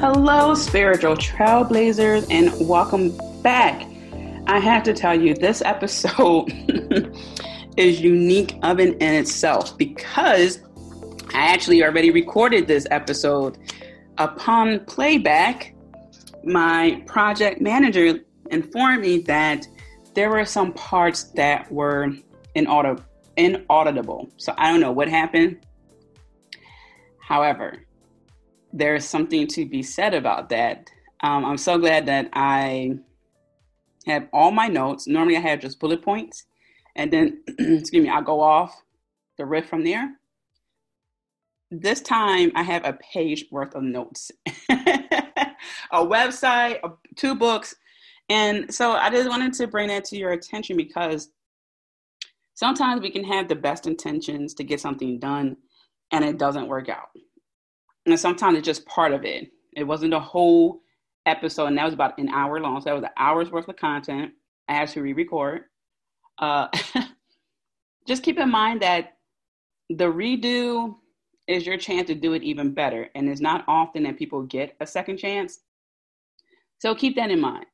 Hello, spiritual trailblazers, and welcome back. I have to tell you, this episode is unique of in, in itself because I actually already recorded this episode. Upon playback, my project manager informed me that there were some parts that were inaudib- inaudible. So I don't know what happened. However, there's something to be said about that. Um, I'm so glad that I have all my notes. Normally, I have just bullet points, and then, excuse me, I'll go off the riff from there. This time, I have a page worth of notes, a website, two books, and so I just wanted to bring that to your attention because sometimes we can have the best intentions to get something done, and it doesn't work out and sometimes it's just part of it. It wasn't a whole episode, and that was about an hour long. So that was an hour's worth of content. I had to re-record. Uh, just keep in mind that the redo is your chance to do it even better, and it's not often that people get a second chance. So keep that in mind,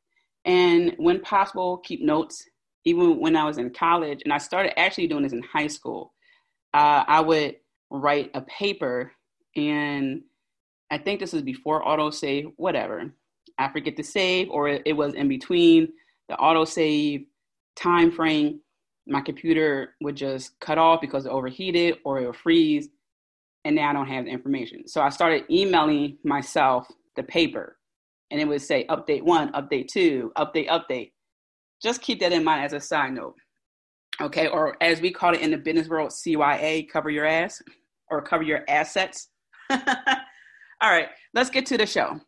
and when possible, keep notes. Even when I was in college, and I started actually doing this in high school, uh, I would write a paper and I think this was before autosave, whatever. I forget to save, or it was in between the autosave time frame. My computer would just cut off because it overheated or it would freeze, and now I don't have the information. So I started emailing myself the paper, and it would say update one, update two, update, update. Just keep that in mind as a side note. Okay, or as we call it in the business world, CYA, cover your ass or cover your assets. All right, let's get to the show.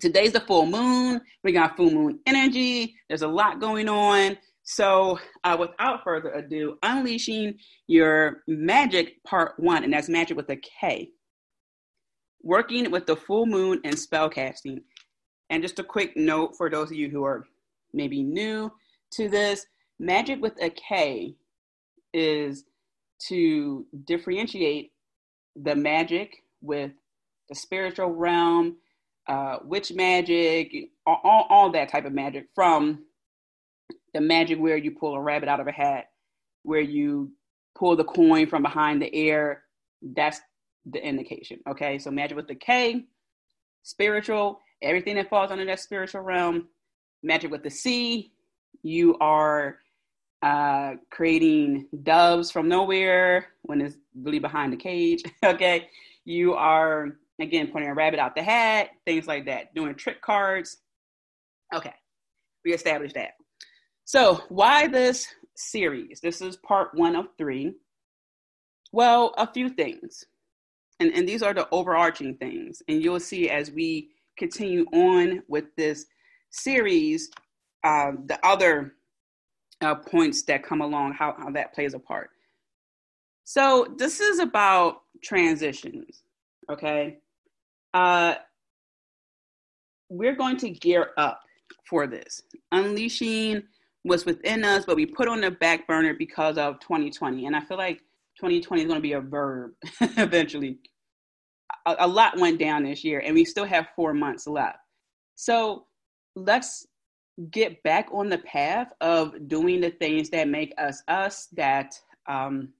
Today's the full moon. We got full moon energy. There's a lot going on. So, uh, without further ado, unleashing your magic part one, and that's magic with a K. Working with the full moon and spell casting. And just a quick note for those of you who are maybe new to this magic with a K is to differentiate the magic with the spiritual realm, uh, witch magic, all, all, that type of magic from the magic where you pull a rabbit out of a hat, where you pull the coin from behind the air. That's the indication. Okay, so magic with the K, spiritual, everything that falls under that spiritual realm. Magic with the C, you are uh, creating doves from nowhere when it's really behind the cage. okay, you are again putting a rabbit out the hat, things like that, doing trick cards. Okay, we established that. So, why this series? This is part one of three. Well, a few things. And, and these are the overarching things. And you'll see as we continue on with this series, uh, the other uh, points that come along, how, how that plays a part. So, this is about transitions, okay? Uh, we're going to gear up for this. Unleashing was within us, but we put on the back burner because of 2020. And I feel like 2020 is going to be a verb eventually. A, a lot went down this year, and we still have four months left. So let's get back on the path of doing the things that make us us, that um,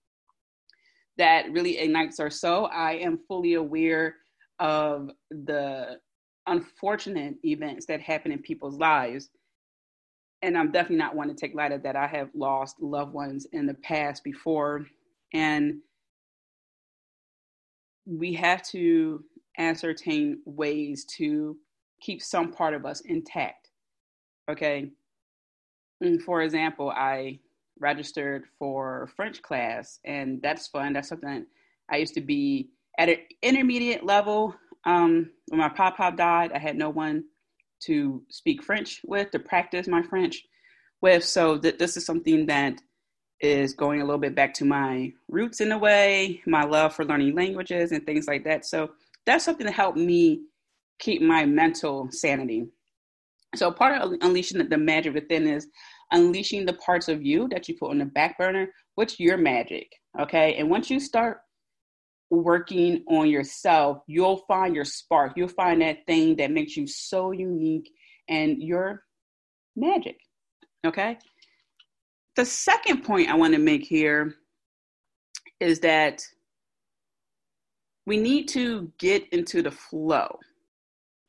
that really ignites our soul. I am fully aware of the unfortunate events that happen in people's lives. And I'm definitely not one to take light of that. I have lost loved ones in the past before. And we have to ascertain ways to keep some part of us intact. Okay. And for example, I registered for French class, and that's fun. That's something I used to be at an intermediate level. Um, when my pop pop died, I had no one to speak French with, to practice my French with. So that this is something that is going a little bit back to my roots in a way, my love for learning languages and things like that. So that's something to help me keep my mental sanity. So part of unleashing the magic within is unleashing the parts of you that you put on the back burner. What's your magic? Okay. And once you start working on yourself, you'll find your spark. You'll find that thing that makes you so unique and your magic. Okay. The second point I want to make here is that we need to get into the flow,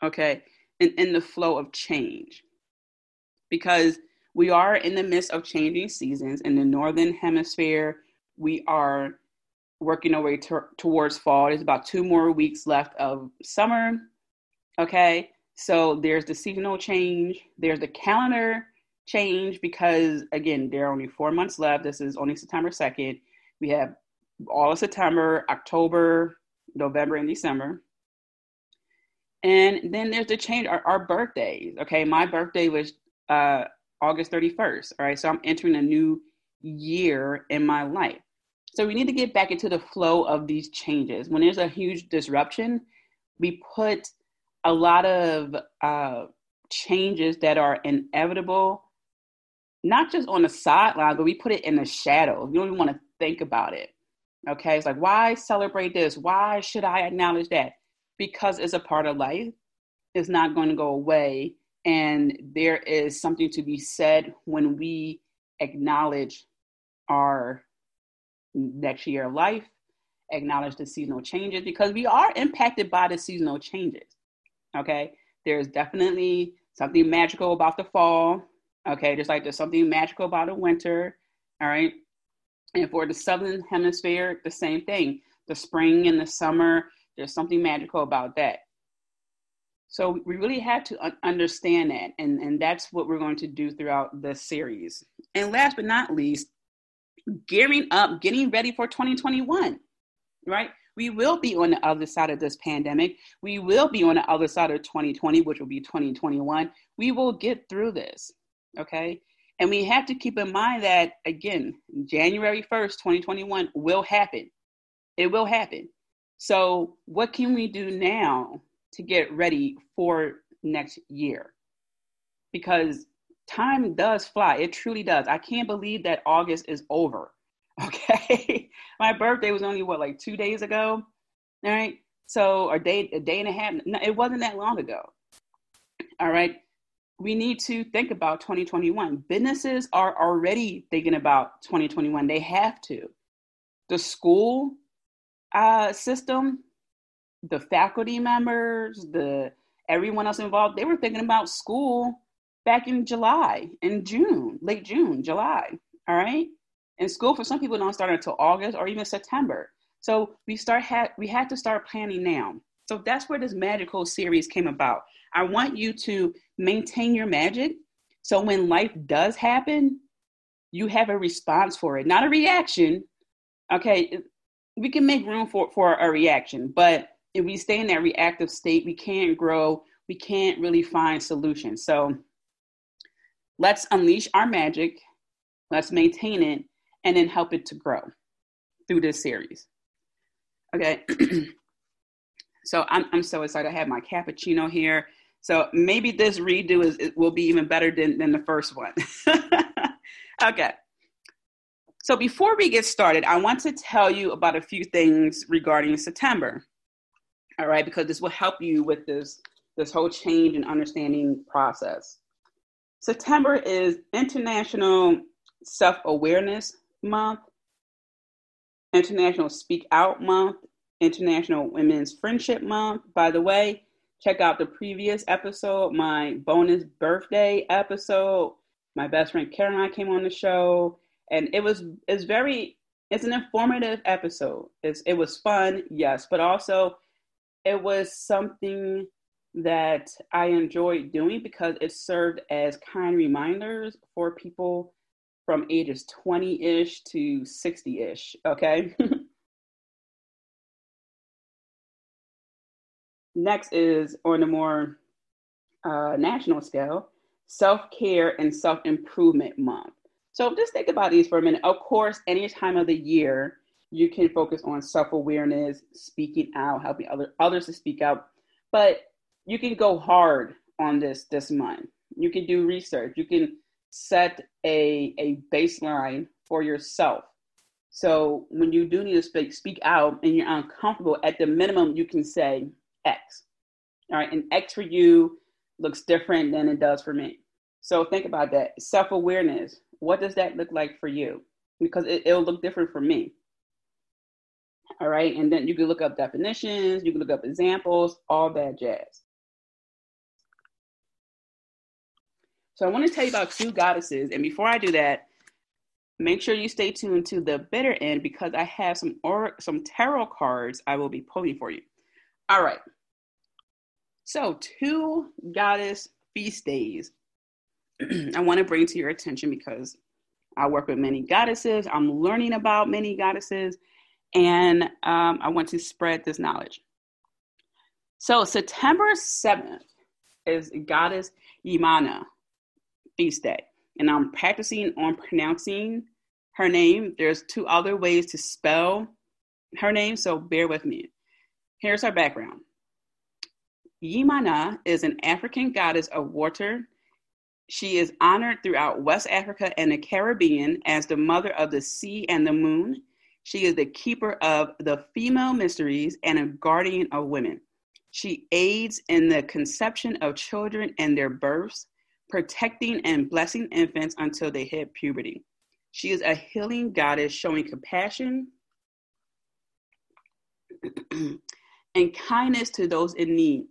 okay, And in the flow of change. Because we are in the midst of changing seasons in the northern hemisphere. We are working our way to, towards fall. There's about two more weeks left of summer. Okay, so there's the seasonal change, there's the calendar change because again, there are only four months left. This is only September 2nd. We have all of September, October, November, and December. And then there's the change, our, our birthdays. Okay, my birthday was uh, August 31st. All right, so I'm entering a new year in my life. So we need to get back into the flow of these changes. When there's a huge disruption, we put a lot of uh, changes that are inevitable not just on the sideline, but we put it in the shadows. We don't even want to think about it. Okay, it's like, why celebrate this? Why should I acknowledge that? Because it's a part of life. It's not going to go away. And there is something to be said when we acknowledge our next year of life, acknowledge the seasonal changes, because we are impacted by the seasonal changes. Okay, there's definitely something magical about the fall Okay, just like there's something magical about the winter. All right. And for the southern hemisphere, the same thing. The spring and the summer, there's something magical about that. So we really have to understand that, and, and that's what we're going to do throughout this series. And last but not least, gearing up, getting ready for 2021, right? We will be on the other side of this pandemic. We will be on the other side of 2020, which will be 2021. We will get through this. Okay. And we have to keep in mind that, again, January 1st, 2021 will happen. It will happen. So, what can we do now to get ready for next year? Because time does fly. It truly does. I can't believe that August is over. Okay. My birthday was only what, like two days ago? All right. So, a day, a day and a half. It wasn't that long ago. All right we need to think about 2021. Businesses are already thinking about 2021. They have to. The school uh, system, the faculty members, the everyone else involved, they were thinking about school back in July, in June, late June, July. All right, and school for some people don't start until August or even September. So we start had we had to start planning now. So that's where this magical series came about. I want you to maintain your magic. So when life does happen, you have a response for it, not a reaction. Okay, we can make room for, for a reaction, but if we stay in that reactive state, we can't grow, we can't really find solutions. So let's unleash our magic, let's maintain it, and then help it to grow through this series. Okay. so I'm, I'm so excited. I have my cappuccino here. So maybe this redo is will be even better than, than the first one. okay. So before we get started, I want to tell you about a few things regarding September. All right, because this will help you with this this whole change and understanding process. September is International Self-Awareness Month, International Speak Out Month, International Women's Friendship Month. By the way, check out the previous episode, my bonus birthday episode. My best friend I came on the show, and it was it's very it's an informative episode. It's, it was fun, yes, but also it was something that I enjoyed doing because it served as kind reminders for people from ages 20 ish to 60 ish. Okay. Next is on a more uh, national scale, self care and self improvement month. So just think about these for a minute. Of course, any time of the year, you can focus on self awareness, speaking out, helping other, others to speak out. But you can go hard on this this month. You can do research. You can set a, a baseline for yourself. So when you do need to speak, speak out and you're uncomfortable, at the minimum, you can say X. All right. And X for you looks different than it does for me. So think about that. Self awareness. What does that look like for you? Because it, it'll look different for me. All right. And then you can look up definitions, you can look up examples, all that jazz. So I want to tell you about two goddesses. And before I do that, make sure you stay tuned to the bitter end because I have some or some tarot cards I will be pulling for you. All right. So two goddess feast days I want to bring to your attention because I work with many goddesses. I'm learning about many goddesses, and um, I want to spread this knowledge. So September 7th is Goddess Yemaya feast day, and I'm practicing on pronouncing her name. There's two other ways to spell her name, so bear with me. Here's her background. Yemaya is an African goddess of water. She is honored throughout West Africa and the Caribbean as the mother of the sea and the moon. She is the keeper of the female mysteries and a guardian of women. She aids in the conception of children and their births, protecting and blessing infants until they hit puberty. She is a healing goddess showing compassion and kindness to those in need.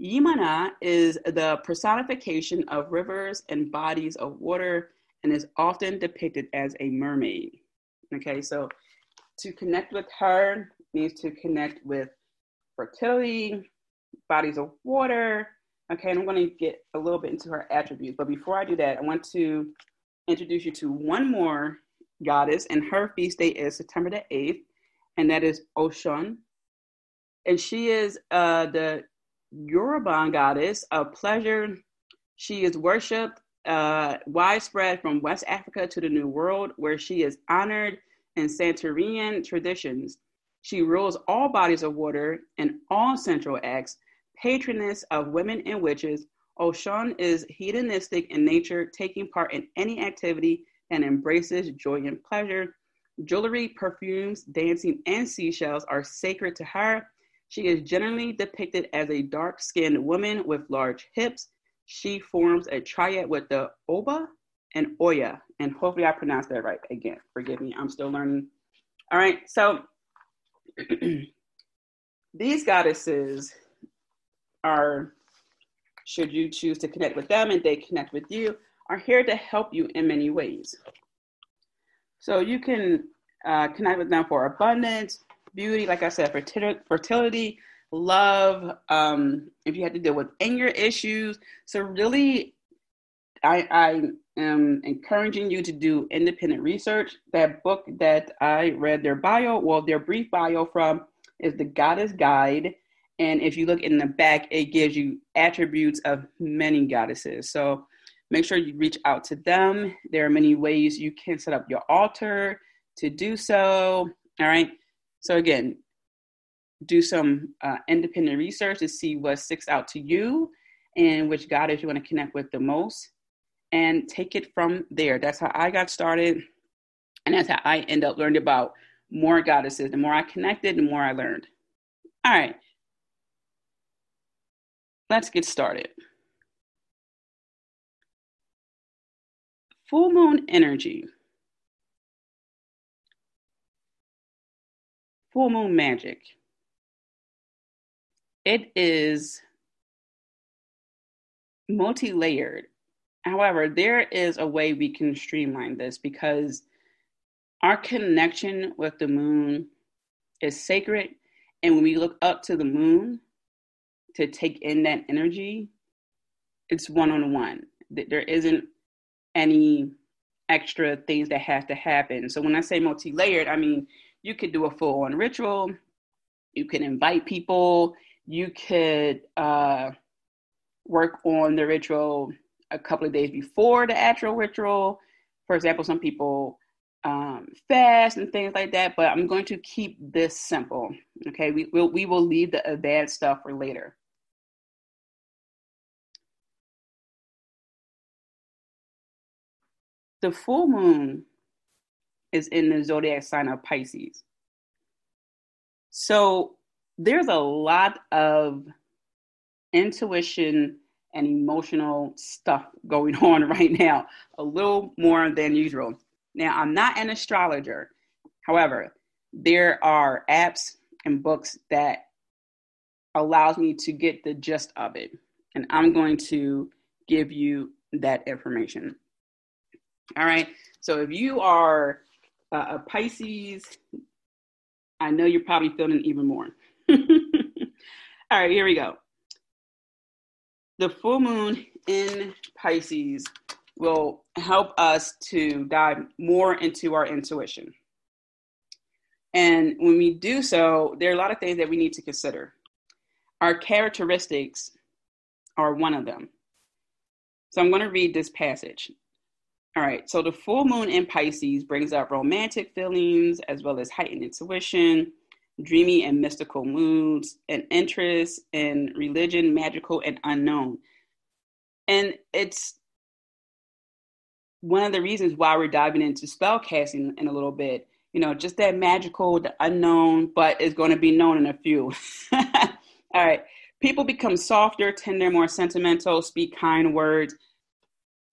Yemaya is the personification of rivers and bodies of water and is often depicted as a mermaid. Okay, so to connect with her means to connect with fertility, bodies of water. Okay, and I'm going to get a little bit into her attributes. But before I do that, I want to introduce you to one more goddess, and her feast day is September the 8th, and that is Oshun. And she is uh, the Yoruba goddess of pleasure. She is worshipped uh, widespread from West Africa to the New World, where she is honored in Santerian traditions. She rules all bodies of water and all central acts, patroness of women and witches. Oshun is hedonistic in nature, taking part in any activity and embraces joy and pleasure. Jewelry, perfumes, dancing, and seashells are sacred to her. She is generally depicted as a dark skinned woman with large hips. She forms a triad with the Oba and Oya. And hopefully I pronounced that right. Again, forgive me, I'm still learning. All right, so these goddesses are, should you choose to connect with them and they connect with you, are here to help you in many ways. So you can uh, connect with them for abundance, beauty, like I said, fertility, love, um, if you had to deal with anger issues. So really, I, I am encouraging you to do independent research. That book that I read their bio, well, their brief bio from is The Goddess Guide. And if you look in the back, it gives you attributes of many goddesses. So make sure you reach out to them. There are many ways you can set up your altar to do so. All right. So again, do some uh, independent research to see what sticks out to you and which goddess you want to connect with the most and take it from there. That's how I got started. And that's how I end up learning about more goddesses. The more I connected, the more I learned. All right. Let's get started. Full moon energy. full moon magic. It is multi layered. However, there is a way we can streamline this because our connection with the moon is sacred. And when we look up to the moon to take in that energy, it's one on one. There isn't any extra things that have to happen. So when I say multi layered, I mean you could do a full on ritual. You can invite people. You could uh, work on the ritual a couple of days before the actual ritual. For example, some people um, fast and things like that, but I'm going to keep this simple. Okay, we will we will leave the advanced stuff for later. The full moon is in the zodiac sign of Pisces. So there's a lot of intuition and emotional stuff going on right now, a little more than usual. Now, I'm not an astrologer. However, there are apps and books that allows me to get the gist of it. And I'm going to give you that information. All right. So if you are a Pisces, I know you're probably feeling even more. All right, here we go. The full moon in Pisces will help us to dive more into our intuition. And when we do so, there are a lot of things that we need to consider. Our characteristics are one of them. So I'm going to read this passage. All right, so the full moon in Pisces brings up romantic feelings as well as heightened intuition, dreamy and mystical moods, and interest in religion, magical and unknown. And it's one of the reasons why we're diving into spell casting in a little bit. You know, just that magical, the unknown, but it's going to be known in a few. All right. People become softer, tender, more sentimental, speak kind words.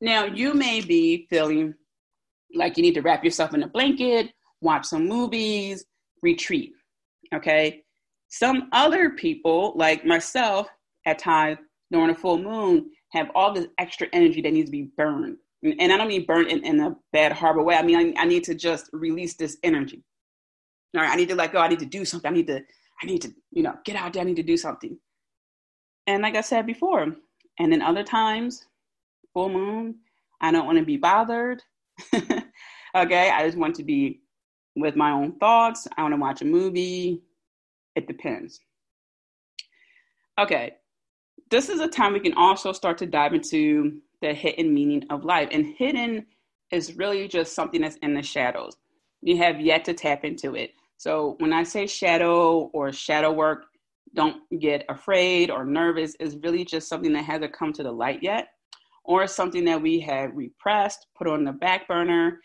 Now, you may be feeling like you need to wrap yourself in a blanket, watch some movies, retreat. Okay. Some other people, like myself, at times during a full moon, have all this extra energy that needs to be burned and I don't mean burn in, in a bad, harbor way. I mean, I, I, need to just release this energy. All right, I need to let go. I need to do something. I need to, I need to, you know, get out there. I need to do something. And like I said before, and then other times, full moon, I don't want to be bothered. okay, I just want to be with my own thoughts. I want to watch a movie. It depends. Okay, this is a time we can also start to dive into the hidden meaning of life. And hidden is really just something that's in the shadows. You have yet to tap into it. So when I say shadow or shadow work, don't get afraid or nervous. It's really just something that hasn't come to the light yet, or something that we have repressed, put on the back burner,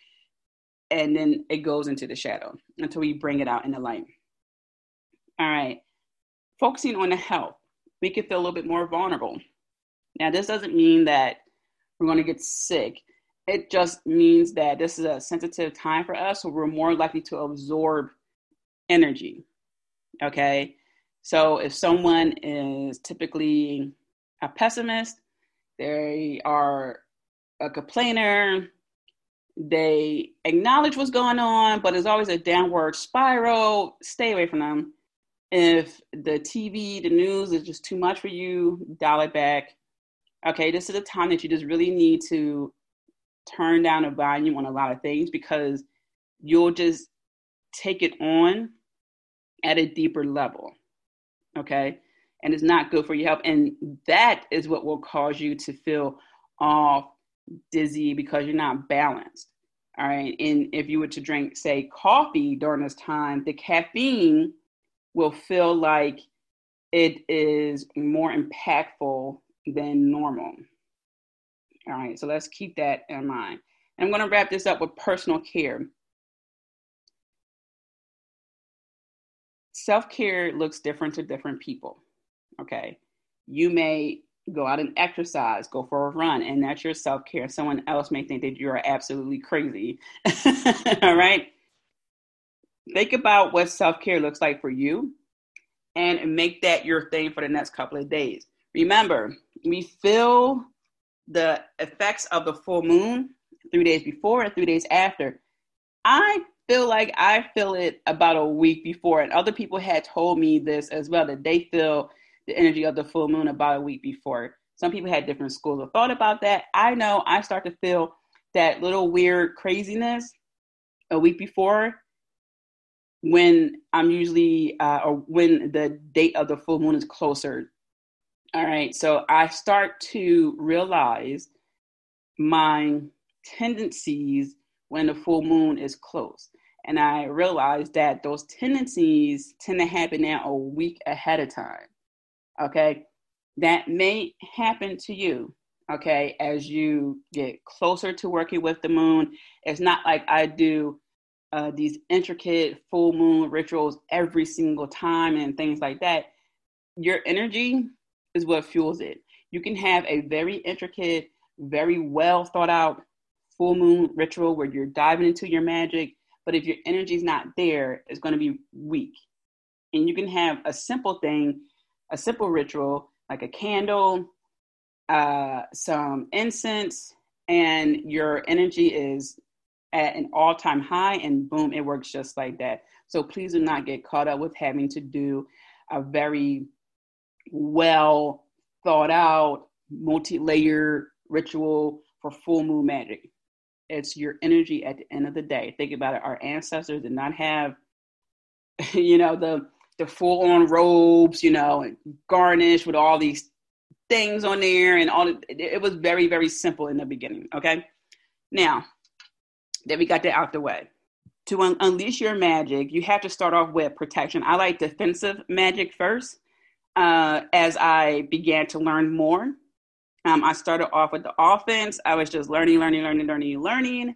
and then it goes into the shadow until we bring it out in the light. All right. Focusing on the health, we can feel a little bit more vulnerable. Now, this doesn't mean that we're going to get sick. It just means that this is a sensitive time for us, so we're more likely to absorb energy. Okay. So if someone is typically a pessimist, they are a complainer, they acknowledge what's going on, but it's always a downward spiral, stay away from them. If the TV, the news is just too much for you, dial it back okay, this is a time that you just really need to turn down the volume on a lot of things because you'll just take it on at a deeper level. Okay. And it's not good for your health. And that is what will cause you to feel off, dizzy, because you're not balanced. All right. And if you were to drink, say, coffee during this time, the caffeine will feel like it is more impactful than normal. All right, so let's keep that in mind. And I'm going to wrap this up with personal care. Self care looks different to different people. Okay, you may go out and exercise, go for a run, and that's your self care. Someone else may think that you are absolutely crazy. All right, think about what self care looks like for you and make that your thing for the next couple of days. Remember, we feel the effects of the full moon three days before and three days after. I feel like I feel it about a week before, and other people had told me this as well that they feel the energy of the full moon about a week before. Some people had different schools of thought about that. I know I start to feel that little weird craziness a week before when I'm usually, uh, or when the date of the full moon is closer All right. So I start to realize my tendencies when the full moon is close. And I realize that those tendencies tend to happen now a week ahead of time. Okay. That may happen to you. Okay. As you get closer to working with the moon, it's not like I do uh, these intricate full moon rituals every single time and things like that. Your energy is what fuels it. You can have a very intricate, very well thought out full moon ritual where you're diving into your magic, but if your energy is not there, it's going to be weak. And you can have a simple thing, a simple ritual like a candle, uh, some incense, and your energy is at an all time high, and boom, it works just like that. So please do not get caught up with having to do a very well thought out, multi layer ritual for full moon magic. It's your energy at the end of the day. Think about it. Our ancestors did not have, you know, the the full on robes, you know, and garnished with all these things on there and all. It was very very simple in the beginning. Okay, now that we got that out the way. To un- unleash your magic, you have to start off with protection. I like defensive magic first. Uh, as I began to learn more, um, I started off with the offense. I was just learning, learning, learning, learning, learning.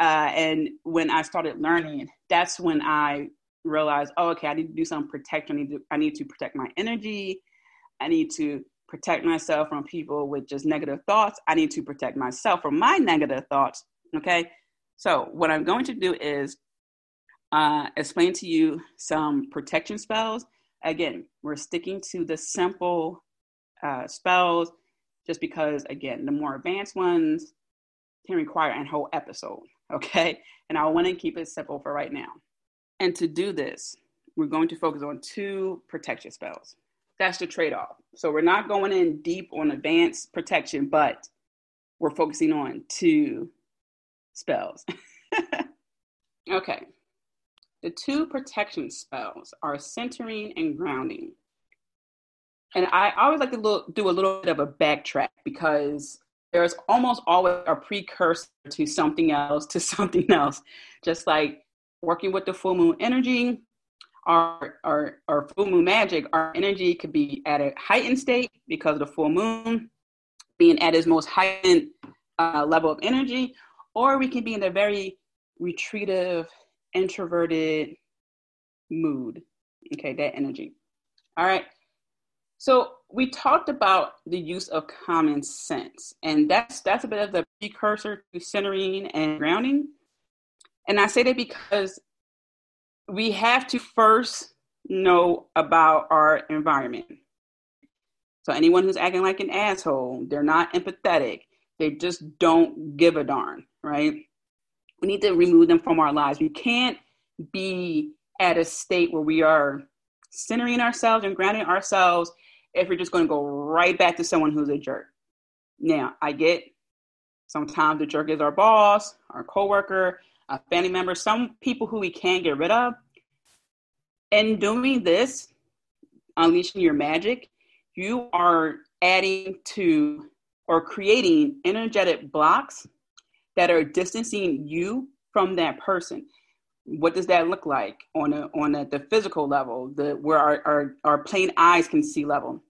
Uh, and when I started learning, that's when I realized, oh, okay, I need to do some protection. I need to, I need to protect my energy. I need to protect myself from people with just negative thoughts. I need to protect myself from my negative thoughts. Okay. So, what I'm going to do is uh, explain to you some protection spells. Again, we're sticking to the simple uh, spells just because, again, the more advanced ones can require a whole episode. Okay. And I want to keep it simple for right now. And to do this, we're going to focus on two protection spells. That's the trade off. So, we're not going in deep on advanced protection, but we're focusing on two spells. okay. The two protection spells are centering and grounding. And I always like to look, do a little bit of a backtrack because there's almost always a precursor to something else, to something else. Just like working with the full moon energy, our, our, our full moon magic, our energy could be at a heightened state because of the full moon being at its most heightened uh, level of energy, or we can be in a very retreative, introverted mood. Okay, that energy. All right. So we talked about the use of common sense, and that's that's a bit of the precursor to centering and grounding. And I say that because we have to first know about our environment. So anyone who's acting like an asshole, they're not empathetic. They just don't give a darn right? We need to remove them from our lives. We can't be at a state where we are centering ourselves and grounding ourselves if we're just going to go right back to someone who's a jerk. Now, I get sometimes the jerk is our boss, our coworker, a family member, some people who we can't get rid of. And doing this, unleashing your magic, you are adding to or creating energetic blocks that are distancing you from that person. What does that look like on a on a, the physical level the where our, our our plain eyes can see level?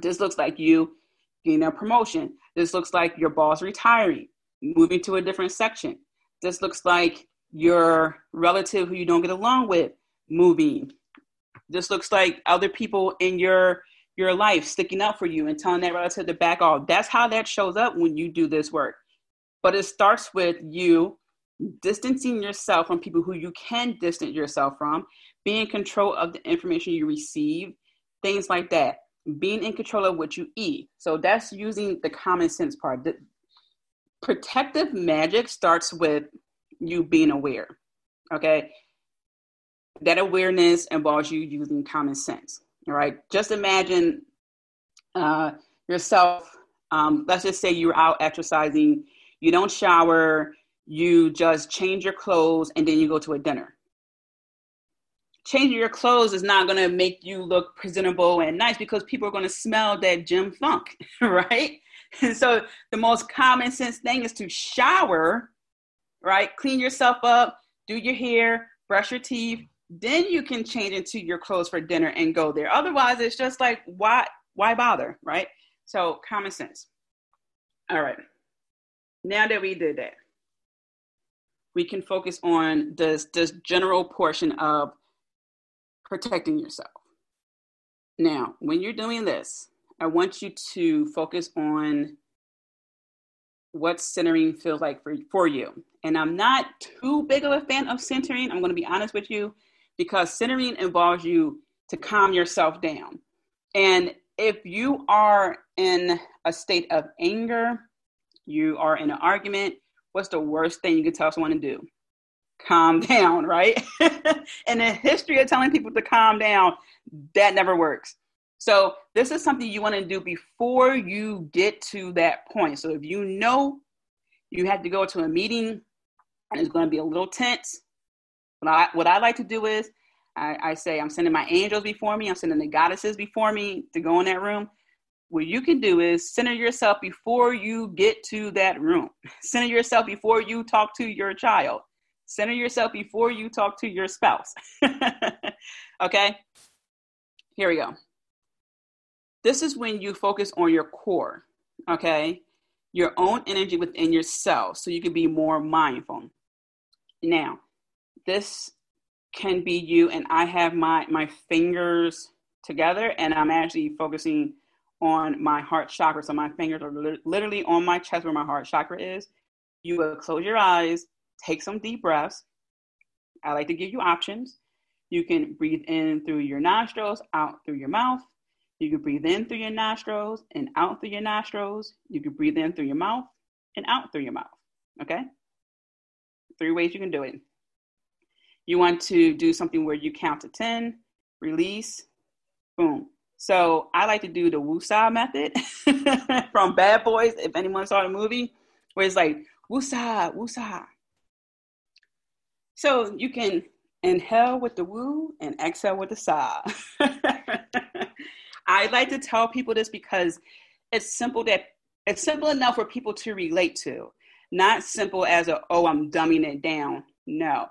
This looks like you getting a promotion. This looks like your boss retiring moving to a different section this looks like your relative who you don't get along with moving this looks like other people in your your life sticking up for you and telling that relative to back off that's how that shows up when you do this work but it starts with you distancing yourself from people who you can distance yourself from, being in control of the information you receive, things like that. Being in control of what you eat. So that's using the common sense part. Protective magic starts with you being aware. Okay. That awareness involves you using common sense. All right. Just imagine uh, yourself. Um, let's just say you're out exercising you don't shower, you just change your clothes, and then you go to a dinner. changing your clothes is not going to make you look presentable and nice because people are going to smell that gym funk, right? And so the most common sense thing is to shower, right? Clean yourself up, do your hair, brush your teeth, then you can change into your clothes for dinner and go there. Otherwise, it's just like why why bother, right? So common sense. All right. Now that we did that, we can focus on this this general portion of protecting yourself. Now, when you're doing this, I want you to focus on what centering feels like for, for you. And I'm not too big of a fan of centering. I'm going to be honest with you because centering involves you to calm yourself down. And if you are in a state of anger, you are in an argument, what's the worst thing you can tell someone to do? Calm down, right? and the history of telling people to calm down, that never works. So, this is something you want to do before you get to that point. So, if you know you have to go to a meeting and it's going to be a little tense, what I, what I like to do is I, I say, I'm sending my angels before me, I'm sending the goddesses before me to go in that room. What you can do is center yourself before you get to that room. Center yourself before you talk to your child. Center yourself before you talk to your spouse. okay? Here we go. This is when you focus on your core, okay? Your own energy within yourself so you can be more mindful. Now, this can be you and I have my my fingers together and I'm actually focusing on my heart chakra. So my fingers are li- literally on my chest where my heart chakra is. You will close your eyes, take some deep breaths. I like to give you options. You can breathe in through your nostrils, out through your mouth. You can breathe in through your nostrils and out through your nostrils. You can breathe in through your mouth and out through your mouth. Okay? Three ways you can do it. You want to do something where you count to 10, release, boom. So I like to do the Woosah method from Bad Boys, if anyone saw the movie, where it's like Woosah, Woosah. So you can inhale with the woo and exhale with the sa. I like to tell people this because it's simple that it's simple enough for people to relate to. Not simple as a oh I'm dumbing it down. No.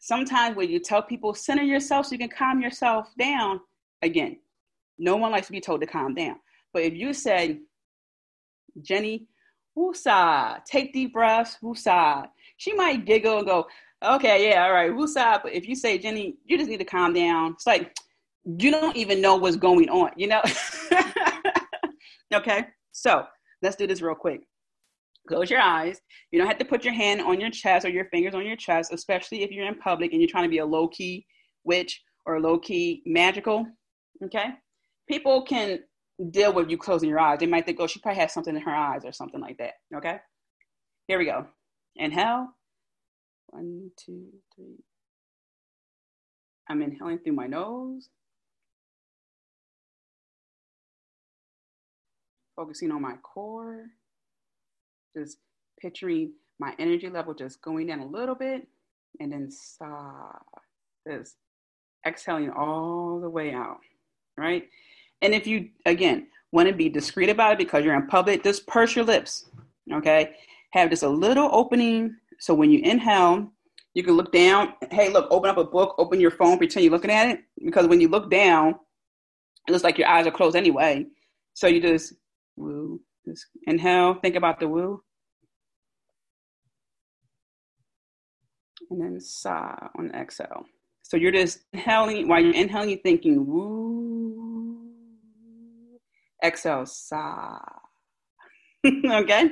Sometimes when you tell people center yourself so you can calm yourself down, again, no one likes to be told to calm down. But if you say, Jenny, woosah, take deep breaths, woosah, she might giggle and go, okay, yeah, all right, woosah. But if you say, Jenny, you just need to calm down, it's like, you don't even know what's going on, you know? okay, so let's do this real quick. Close your eyes. You don't have to put your hand on your chest or your fingers on your chest, especially if you're in public and you're trying to be a low key witch or low key magical. Okay? People can deal with you closing your eyes. They might think, oh, she probably has something in her eyes or something like that. Okay? Here we go. Inhale. One, two, three. I'm inhaling through my nose. Focusing on my core, just picturing my energy level just going down a little bit, and then sigh, just exhaling all the way out, right? And if you, again, want to be discreet about it because you're in public, just purse your lips, okay? Have just a little opening so when you inhale, you can look down. Hey, look, open up a book, open your phone, pretend you're looking at it. Because when you look down, it looks like your eyes are closed anyway. So you just Woo. Inhale, think about the woo. And then sigh on the exhale. So you're just inhaling, while you're inhaling, you're thinking woo. Exhale, sigh. okay?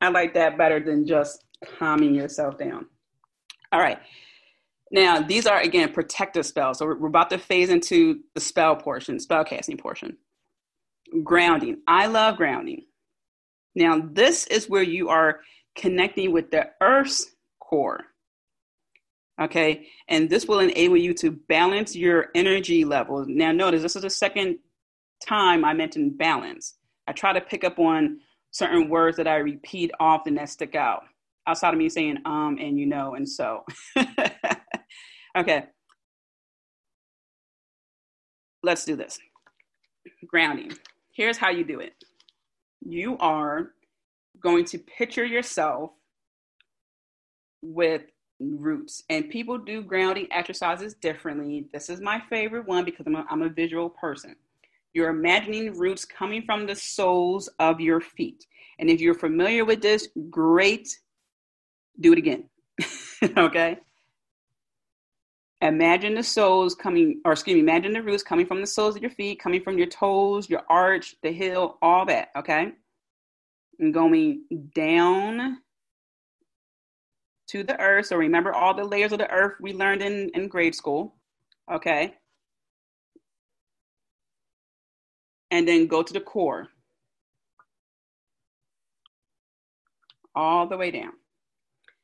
I like that better than just calming yourself down. All right. Now, these are again protective spells. So we're about to phase into the spell portion, spell casting portion grounding. I love grounding. Now, this is where you are connecting with the earth's core. Okay, and this will enable you to balance your energy levels. Now, notice this is the second time I mentioned balance. I try to pick up on certain words that I repeat often that stick out outside of me saying um and you know and so. okay, let's do this. Grounding. Here's how you do it. You are going to picture yourself with roots. And people do grounding exercises differently. This is my favorite one because I'm a, I'm a visual person. You're imagining roots coming from the soles of your feet. And if you're familiar with this, great. Do it again. okay? Imagine the soles coming, or excuse me, imagine the roots coming from the soles of your feet, coming from your toes, your arch, the heel, all that, okay? And going down to the earth. So remember all the layers of the earth we learned in, in grade school, okay? And then go to the core. All the way down.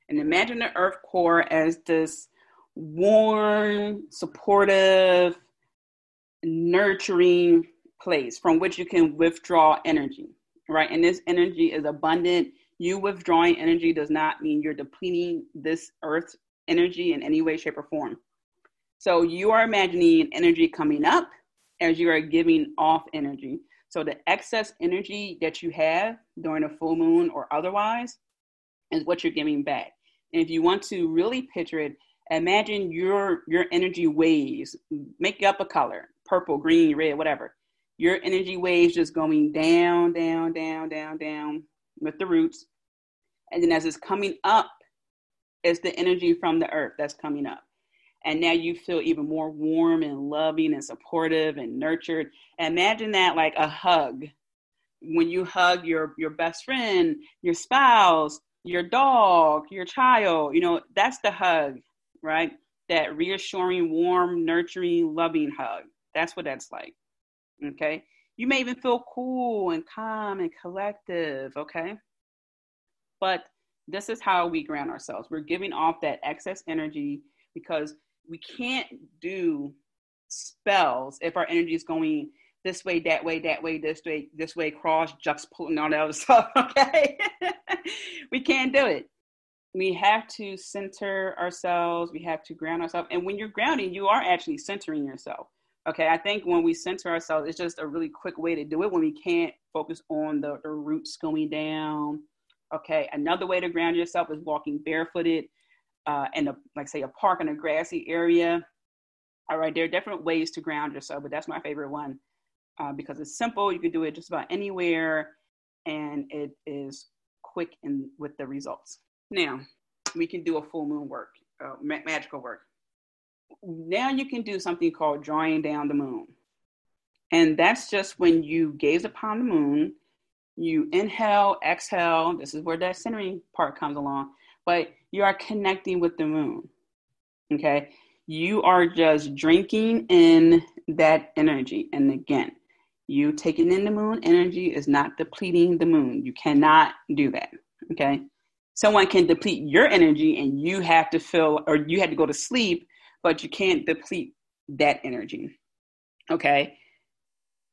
And imagine the earth core as this warm, supportive, nurturing place from which you can withdraw energy, right? And this energy is abundant. You withdrawing energy does not mean you're depleting this earth's energy in any way, shape, or form. So you are imagining energy coming up as you are giving off energy. So the excess energy that you have during a full moon or otherwise is what you're giving back. And if you want to really picture it, imagine your your energy waves make up a color purple green red whatever. Your energy waves just going down down down down down with the roots. And then as it's coming up it's the energy from the earth that's coming up. And now you feel even more warm and loving and supportive and nurtured. Imagine that like a hug. When you hug your your best friend your spouse your dog your child you know that's the hug right? That reassuring, warm, nurturing, loving hug. That's what that's like. Okay. You may even feel cool and calm and collective. Okay. But this is how we ground ourselves. We're giving off that excess energy because we can't do spells if our energy is going this way, that way, that way, this way, this way, cross, juxtaposing, all that other stuff. Okay. we can't do it we have to center ourselves we have to ground ourselves and when you're grounding you are actually centering yourself okay? I think when we center ourselves it's just a really quick way to do it when we can't focus on the, the roots going down okay? Another way to ground yourself is walking barefooted uh, in a like say a park in a grassy area. All right there are different ways to ground yourself but that's my favorite one uh, because it's simple you can do it just about anywhere and it is quick and with the results now, we can do a full moon work, uh, ma- magical work. Now you can do something called drawing down the moon. And that's just when you gaze upon the moon, you inhale, exhale. This is where that centering part comes along. But you are connecting with the moon. Okay. You are just drinking in that energy. And again, you taking in the moon energy is not depleting the moon. You cannot do that. Okay someone can deplete your energy and you have to feel or you had to go to sleep but you can't deplete that energy. Okay?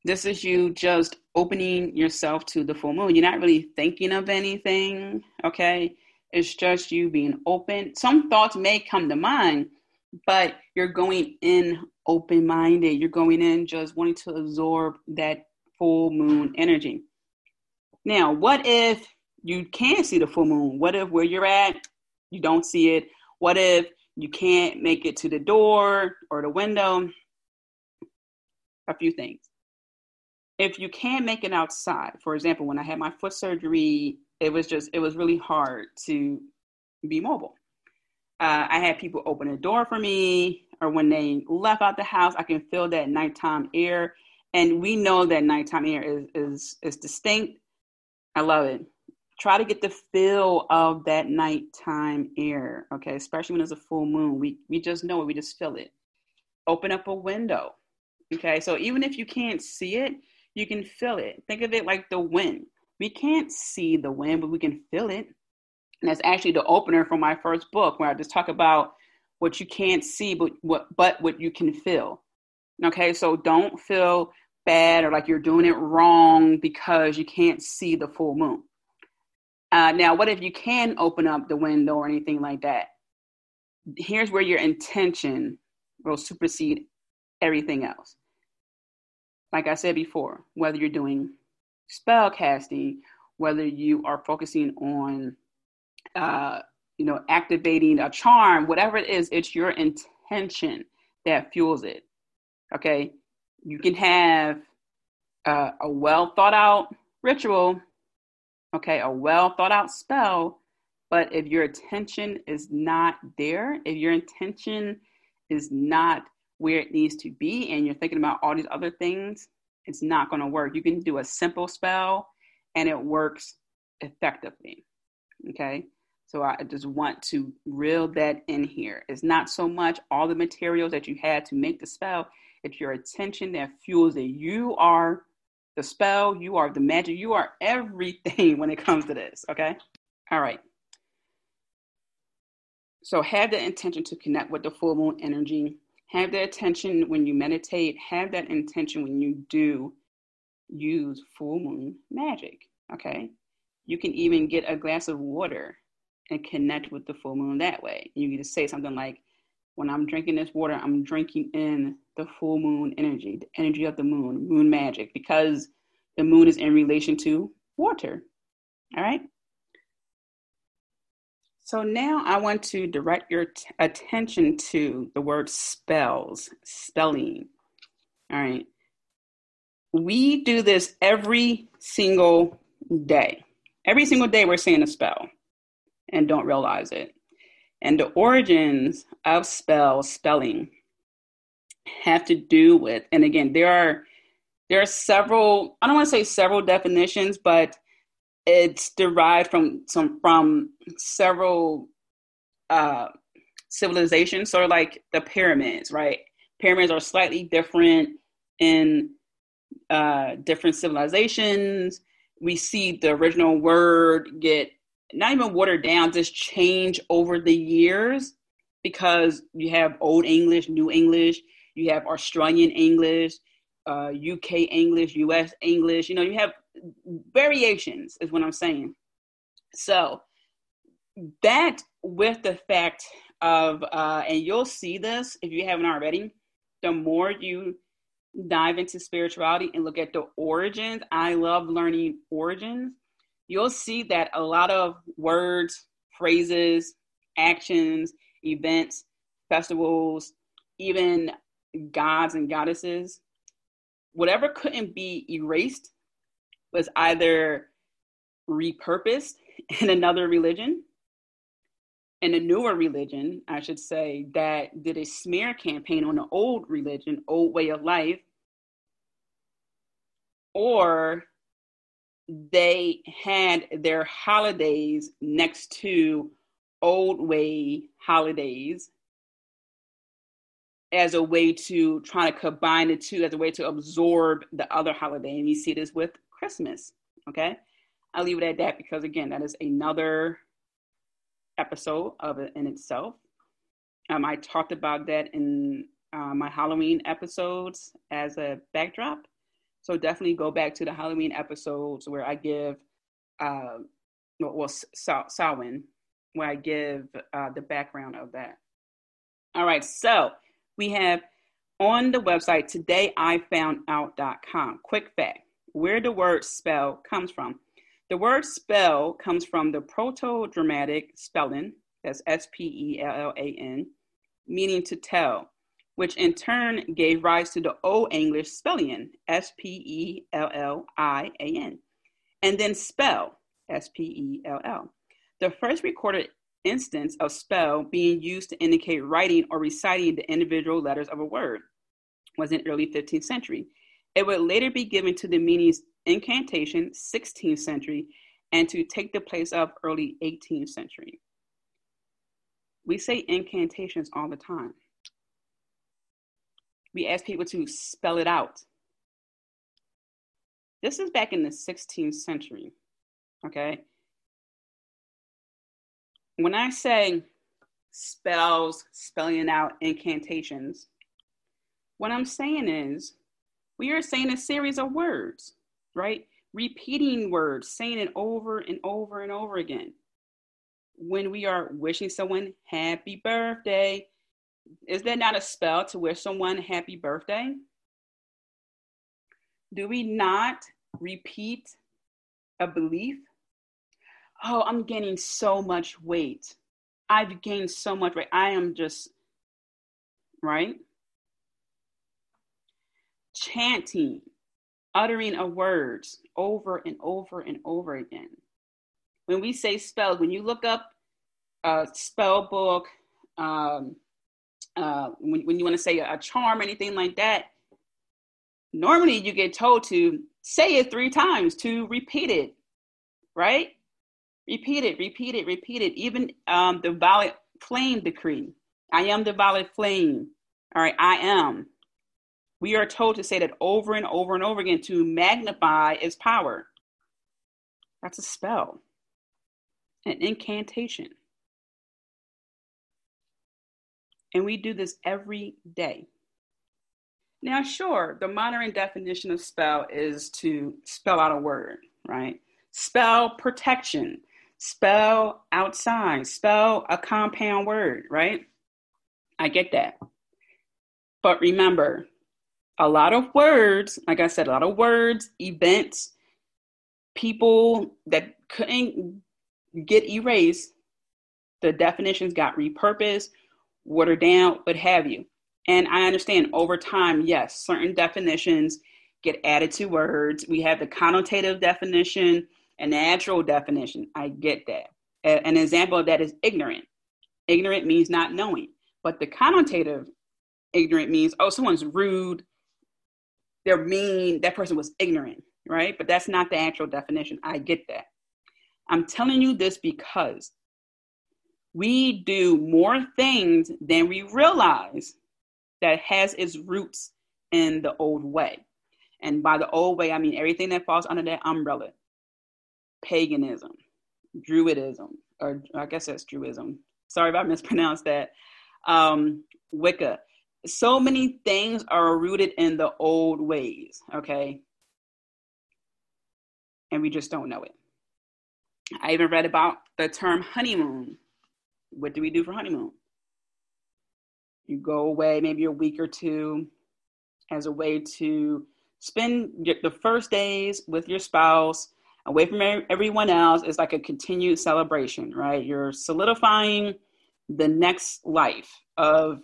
This is you just opening yourself to the full moon. You're not really thinking of anything okay? It's just you being open. Some thoughts may come to mind but you're going in open minded you're going in just wanting to absorb that full moon energy. Now what if you can see the full moon? What if where you're at, you don't see it? What if you can't make it to the door or the window? A few things. If you can't make it outside, for example, when I had my foot surgery, it was just, it was really hard to be mobile. Uh, I had people open the door for me, or when they left out the house, I can feel that nighttime air. And we know that nighttime air is, is, is distinct. I love it try to get the feel of that nighttime air okay? Especially when it's a full moon. We we just know it. We just feel it. Open up a window okay? So even if you can't see it you can feel it. Think of it like the wind. We can't see the wind but we can feel it. And that's actually the opener for my first book where i just talk about what you can't see but what but what you can feel okay? So don't feel bad or like you're doing it wrong because you can't see the full moon uh, now, what if you can open up the window or anything like that? Here's where your intention will supersede everything else. like I said before, whether you're doing spell casting, whether you are focusing on, uh, you know, activating a charm, whatever it is, it's your intention that fuels it. Okay, you can have uh, a well thought out ritual, okay, a well thought out spell, but if your attention is not there, if your intention is not where it needs to be and you're thinking about all these other things, it's not going to work. You can do a simple spell and it works effectively. Okay. So I just want to reel that in here. It's not so much all the materials that you had to make the spell, it's your attention that fuels it. You are the spell, you are the magic, you are everything when it comes to this. Okay. All right. So have the intention to connect with the full moon energy have that intention when you meditate, have that intention when you do use full moon magic. Okay. You can even get a glass of water and connect with the full moon that way. You can just say something like, when I'm drinking this water, I'm drinking in the full moon energy, the energy of the moon, moon magic, because the moon is in relation to water. All right. So now I want to direct your t- attention to the word spells, spelling. All right. We do this every single day. Every single day we're saying a spell and don't realize it. And the origins of spell, spelling, have to do with, and again, there are there are several, I don't want to say several definitions, but it's derived from some from several uh, civilizations, sort of like the pyramids, right? Pyramids are slightly different in uh, different civilizations. We see the original word get not even watered down, just change over the years because you have Old English, New English, you have Australian English, uh, UK English, US English. You know, you have variations, is what I'm saying. So that with the fact of, uh, and you'll see this if you haven't already, the more you dive into spirituality and look at the origins, I love learning origins. You'll see that a lot of words, phrases, actions, events, festivals, even gods and goddesses whatever couldn't be erased was either repurposed in another religion in a newer religion, I should say, that did a smear campaign on the old religion, old way of life, or they had their holidays next to old way holidays as a way to try to combine the two as a way to absorb the other holiday. And you see this with Christmas. Okay. I'll leave it at that because, again, that is another episode of it in itself. Um, I talked about that in uh, my Halloween episodes as a backdrop. So definitely go back to the Halloween episodes where I give, uh, well, Samhain, where I give uh, the background of that. All right, so we have on the website todayifoundout.com. Quick fact where the word spell comes from. The word spell comes from the Proto Germanic spelling, that's S P E L L A N, meaning to tell, which in turn gave rise to the Old English spelling, S P E L L I A N, and then spell, S P E L L. The first recorded instance of spell being used to indicate writing or reciting the individual letters of a word was in early 15th century. It would later be given to the meanings incantation, 16th century, and to take the place of early 18th century. We say incantations all the time. We ask people to spell it out. This is back in the 16th century, okay? When I say spells, spelling out incantations, what I'm saying is we are saying a series of words, right? Repeating words, saying it over and over and over again. When we are wishing someone happy birthday, is that not a spell to wish someone happy birthday? do we not repeat a belief? Oh, I'm gaining so much weight. I've gained so much weight. I am just, right? Chanting, uttering a words over and over and over again. When we say spells, when you look up a spell book, um, uh, when, when you want to say a charm or anything like that, normally you get told to say it three times to repeat it, right? Repeat it, repeat it, repeat it. Even um, the violet flame decree. I am the violet flame. All right, I am. We are told to say that over and over and over again to magnify its power. That's a spell, an incantation. And we do this every day. Now, sure, the modern definition of spell is to spell out a word, right? Spell protection, spell outside, spell a compound word, right? I get that. But remember, a lot of words, like I said, a lot of words, events, people that couldn't get erased, the definitions got repurposed, watered down, what have you. And I understand over time, yes, certain definitions get added to words. We have the connotative definition and natural definition. I get that. An example of that is ignorant. Ignorant means not knowing, but the connotative ignorant means, oh, someone's rude, they're mean, that person was ignorant, right? But that's not the actual definition. I get that. I'm telling you this because we do more things than we realize that has its roots in the old way. And by the old way, I mean everything that falls under that umbrella paganism, Druidism, or I guess that's Druidism. Sorry if I mispronounced that. Um, Wicca. So many things are rooted in the old ways, okay? And we just don't know it. I even read about the term honeymoon. What do we do for honeymoon? You go away maybe a week or two as a way to spend the first days with your spouse away from everyone else. It's like a continued celebration, right? You're solidifying the next life of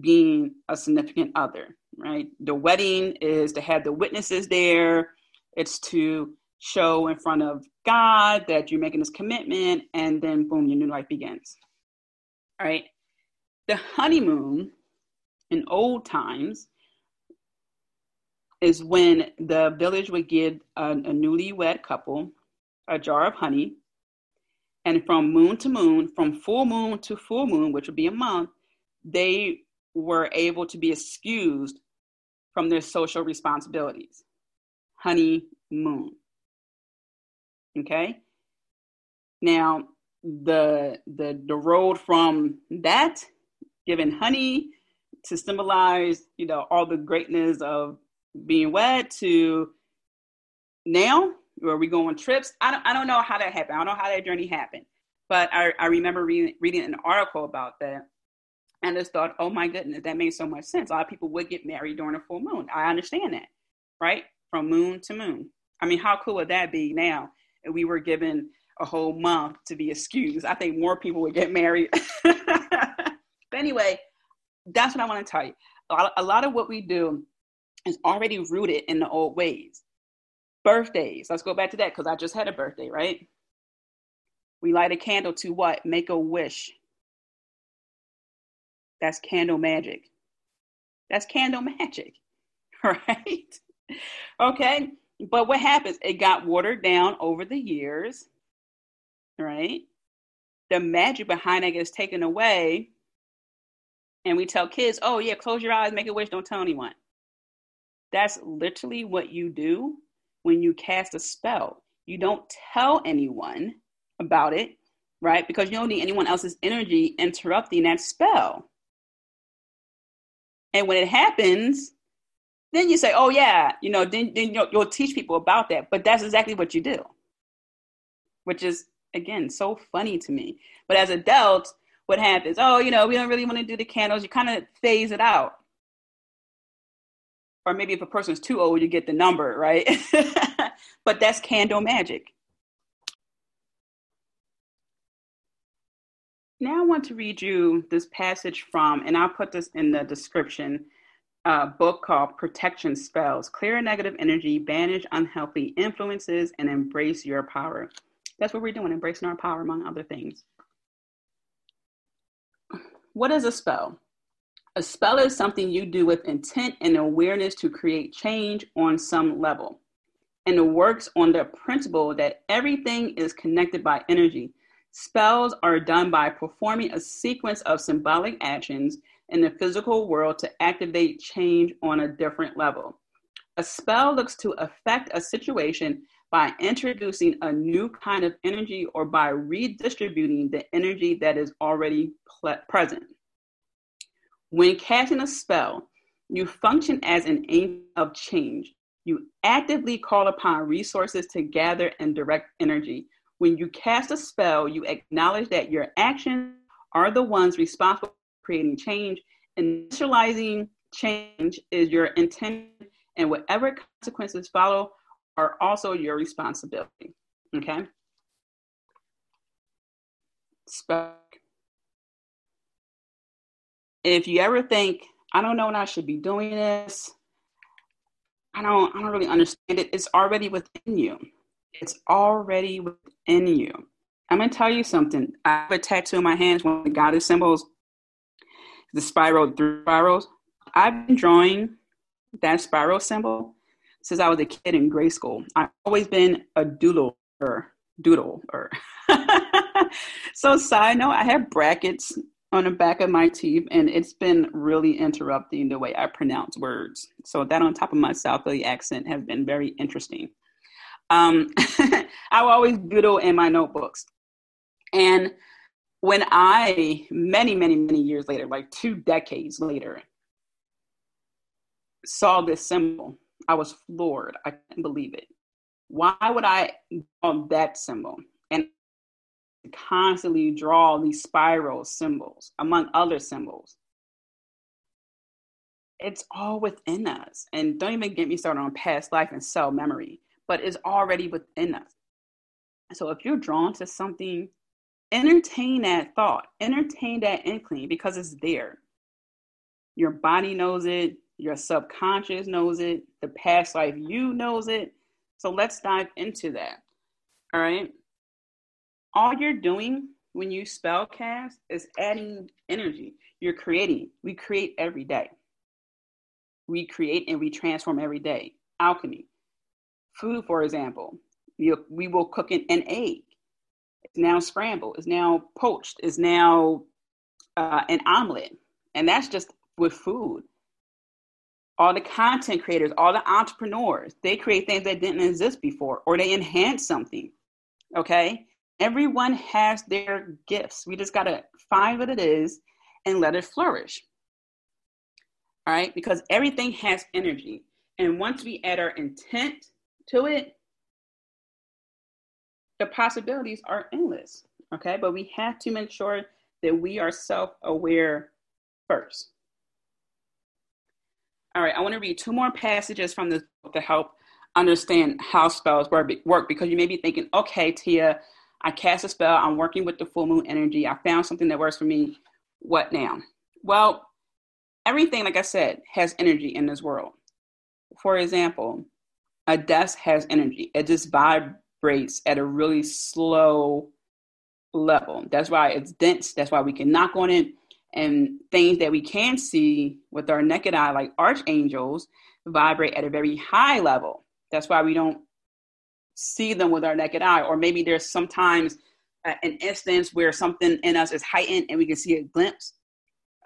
being a significant other, right? The wedding is to have the witnesses there, it's to show in front of God that you're making this commitment, and then boom, your new life begins. All right. The honeymoon in old times is when the village would give a, a newlywed couple a jar of honey. And from moon to moon, from full moon to full moon, which would be a month, they were able to be excused from their social responsibilities. Honey moon. Okay? Now, the the the road from that given honey to symbolize you know all the greatness of being wed to now? Where we go on trips? I don't, I don't know how that happened. I don't know how that journey happened. But i, I remember reading, reading an article about that. And just thought oh my goodness that makes so much sense. A lot of people would get married during a full moon. I understand that right? From moon to moon. I mean how cool would that be now if we were given a whole month to be excused. I think more people would get married. but anyway, that's what I want to tell you. A lot, a lot of what we do is already rooted in the old ways. Birthdays, let's go back to that because I just had a birthday, right? We light a candle to what? Make a wish. That's candle magic. That's candle magic, right? okay. But what happens? It got watered down over the years right? The magic behind it gets taken away. And we tell kids, oh, yeah, close your eyes, make a wish, don't tell anyone. That's literally what you do when you cast a spell. You don't tell anyone about it, right? Because you don't need anyone else's energy interrupting that spell. And when it happens, then you say, oh, yeah, you know, then, then you'll, you'll teach people about that. But that's exactly what you do, which is again so funny to me. But as adults, what happens? Oh, you know, we don't really want to do the candles. You kind of phase it out. Or maybe if a person is too old, you get the number, right? but that's candle magic. Now I want to read you this passage from, and I'll put this in the description, a book called Protection Spells Clear Negative Energy, Banish Unhealthy Influences, and Embrace Your Power. That's what we're doing, embracing our power, among other things. What is a spell? A spell is something you do with intent and awareness to create change on some level. And it works on the principle that everything is connected by energy. Spells are done by performing a sequence of symbolic actions in the physical world to activate change on a different level. A spell looks to affect a situation by introducing a new kind of energy or by redistributing the energy that is already present. When casting a spell, you function as an agent of change. You actively call upon resources to gather and direct energy. When you cast a spell, you acknowledge that your actions are the ones responsible for creating change. Initializing change is your intent, and whatever consequences follow are also your responsibility. Okay? Spell if you ever think, I don't know when I should be doing this, I don't I don't really understand it, it's already within you. It's already within you. I'm gonna tell you something. I have a tattoo in my hands, one of the goddess symbols, the spiral, spirals. I've been drawing that spiral symbol since I was a kid in grade school. I've always been a doodler, doodler. so, side note, I have brackets on the back of my teeth, and it's been really interrupting the way I pronounce words. So that on top of my South Philly accent has been very interesting. Um, I always doodle in my notebooks. And when I, many, many, many years later, like two decades later, saw this symbol, I was floored. I couldn't believe it. Why would I draw that symbol? And constantly draw these spiral symbols, among other symbols. It's all within us. And don't even get me started on past life and cell memory, but it's already within us. So if you're drawn to something, entertain that thought, entertain that inkling because it's there. Your body knows it, your subconscious knows it, the past life you knows it. So let's dive into that. All right all you're doing when you spell cast is adding energy. You're creating. We create every day. We create and we transform every day. Alchemy. Food, for example, we, will cook an, an egg. It's now scrambled. It's now poached. It's now uh, an omelet. And that's just with food. All the content creators, all the entrepreneurs, they create things that didn't exist before or they enhance something. Okay? Everyone has their gifts. We just got to find what it is and let it flourish. All right, because everything has energy. And once we add our intent to it, the possibilities are endless. Okay, but we have to make sure that we are self aware first. All right, I want to read two more passages from this book to help understand how spells work, work because you may be thinking, okay, Tia, I cast a spell. I'm working with the full moon energy. I found something that works for me. What now? Well, everything, like I said, has energy in this world. For example, a desk has energy, it just vibrates at a really slow level. That's why it's dense. That's why we can knock on it. And things that we can see with our naked eye, like archangels, vibrate at a very high level. That's why we don't see them with our naked eye, or maybe there's sometimes uh, an instance where something in us is heightened and we can see a glimpse.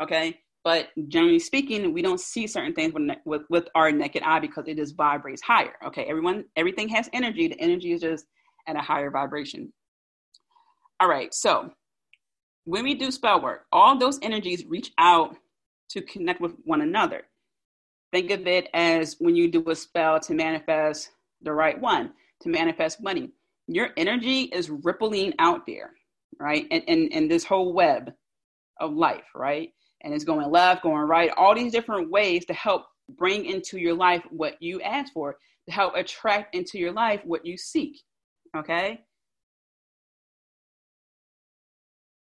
Okay, but generally speaking, we don't see certain things with, with, with our naked eye because it just vibrates higher. Okay, everyone, everything has energy. The energy is just at a higher vibration. All right, so when we do spell work, all those energies reach out to connect with one another. Think of it as when you do a spell to manifest the right one to manifest money. Your energy is rippling out there, right? And, and, and this whole web of life, right? And it's going left, going right, all these different ways to help bring into your life what you ask for, to help attract into your life what you seek. Okay?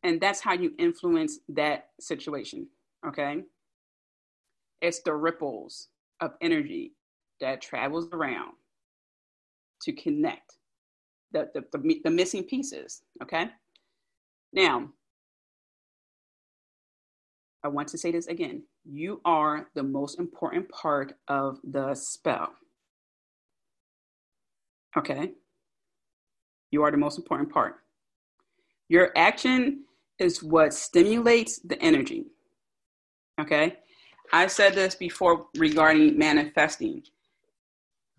And that's how you influence that situation. Okay? It's the ripples of energy that travels around to connect the, the, the, the missing pieces. Okay? Now, I want to say this again. You are the most important part of the spell. Okay? You are the most important part. Your action is what stimulates the energy. Okay? I said this before regarding manifesting.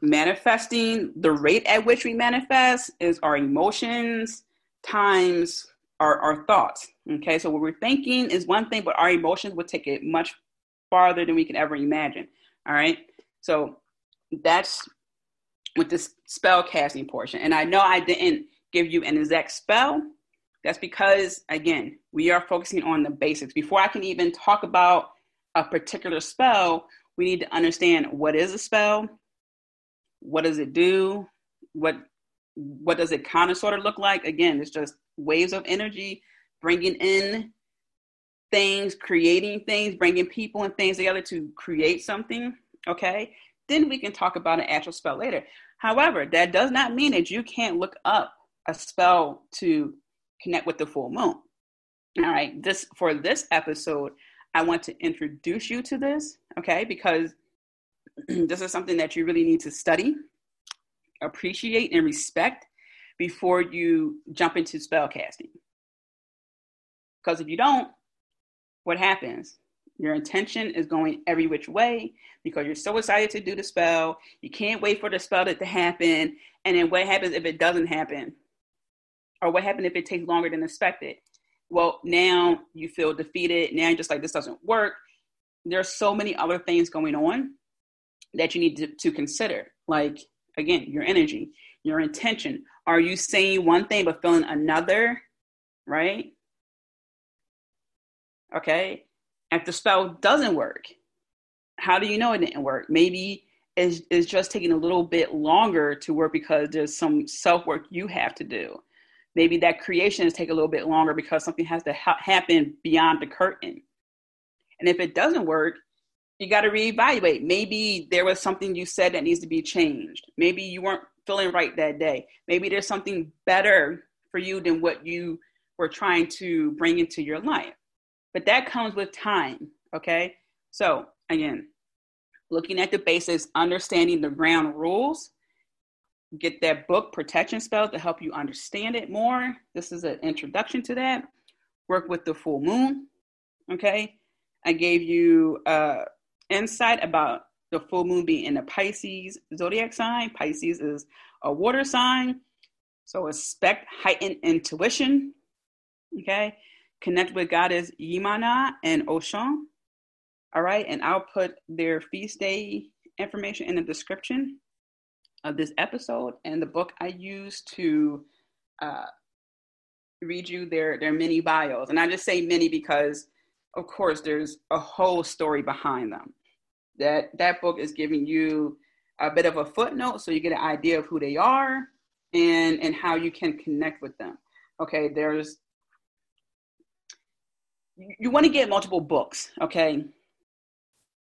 Manifesting, the rate at which we manifest is our emotions times our, our thoughts. Okay, so what we're thinking is one thing, but our emotions would take it much farther than we can ever imagine. All right, so that's with this spell casting portion. And I know I didn't give you an exact spell. That's because, again, we are focusing on the basics. Before I can even talk about a particular spell, we need to understand what is a spell, what does it do, what what does it kind of sort of look like? Again, it's just waves of energy, bringing in things, creating things, bringing people and things together to create something. Okay. Then we can talk about an actual spell later. However, that does not mean that you can't look up a spell to connect with the full moon. All right. This for this episode, I want to introduce you to this, okay? Because this is something that you really need to study, appreciate, and respect before you jump into spell casting. Because if you don't, what happens? Your intention is going every which way because you're so excited to do the spell. You can't wait for the spell to happen. And then what happens if it doesn't happen? Or what happens if it takes longer than expected? Well, now you feel defeated. Now you're just like, this doesn't work. There's so many other things going on that you need to, to consider. Like, again, your energy, your intention. Are you saying one thing but feeling another? Right? Okay. If the spell doesn't work, how do you know it didn't work? Maybe it's, it's just taking a little bit longer to work because there's some self work you have to do. Maybe that creation is take a little bit longer because something has to ha- happen beyond the curtain. And if it doesn't work, you got to reevaluate. Maybe there was something you said that needs to be changed. Maybe you weren't feeling right that day. Maybe there's something better for you than what you were trying to bring into your life. But that comes with time, okay? So, again, looking at the basics, understanding the ground rules, get that book, Protection Spells, to help you understand it more. This is an introduction to that. Work with the full moon, okay? I gave you uh, insight about the full moon being in the Pisces zodiac sign. Pisces is a water sign. So expect heightened intuition. Okay. Connect with goddess Yemaya and Oshun. All right. And I'll put their feast day information in the description of this episode and the book I use to uh, read you their, their mini bios. And I just say mini because, of course, there's a whole story behind them. That that book is giving you a bit of a footnote so you get an idea of who they are and and how you can connect with them. Okay there's you want to get multiple books okay?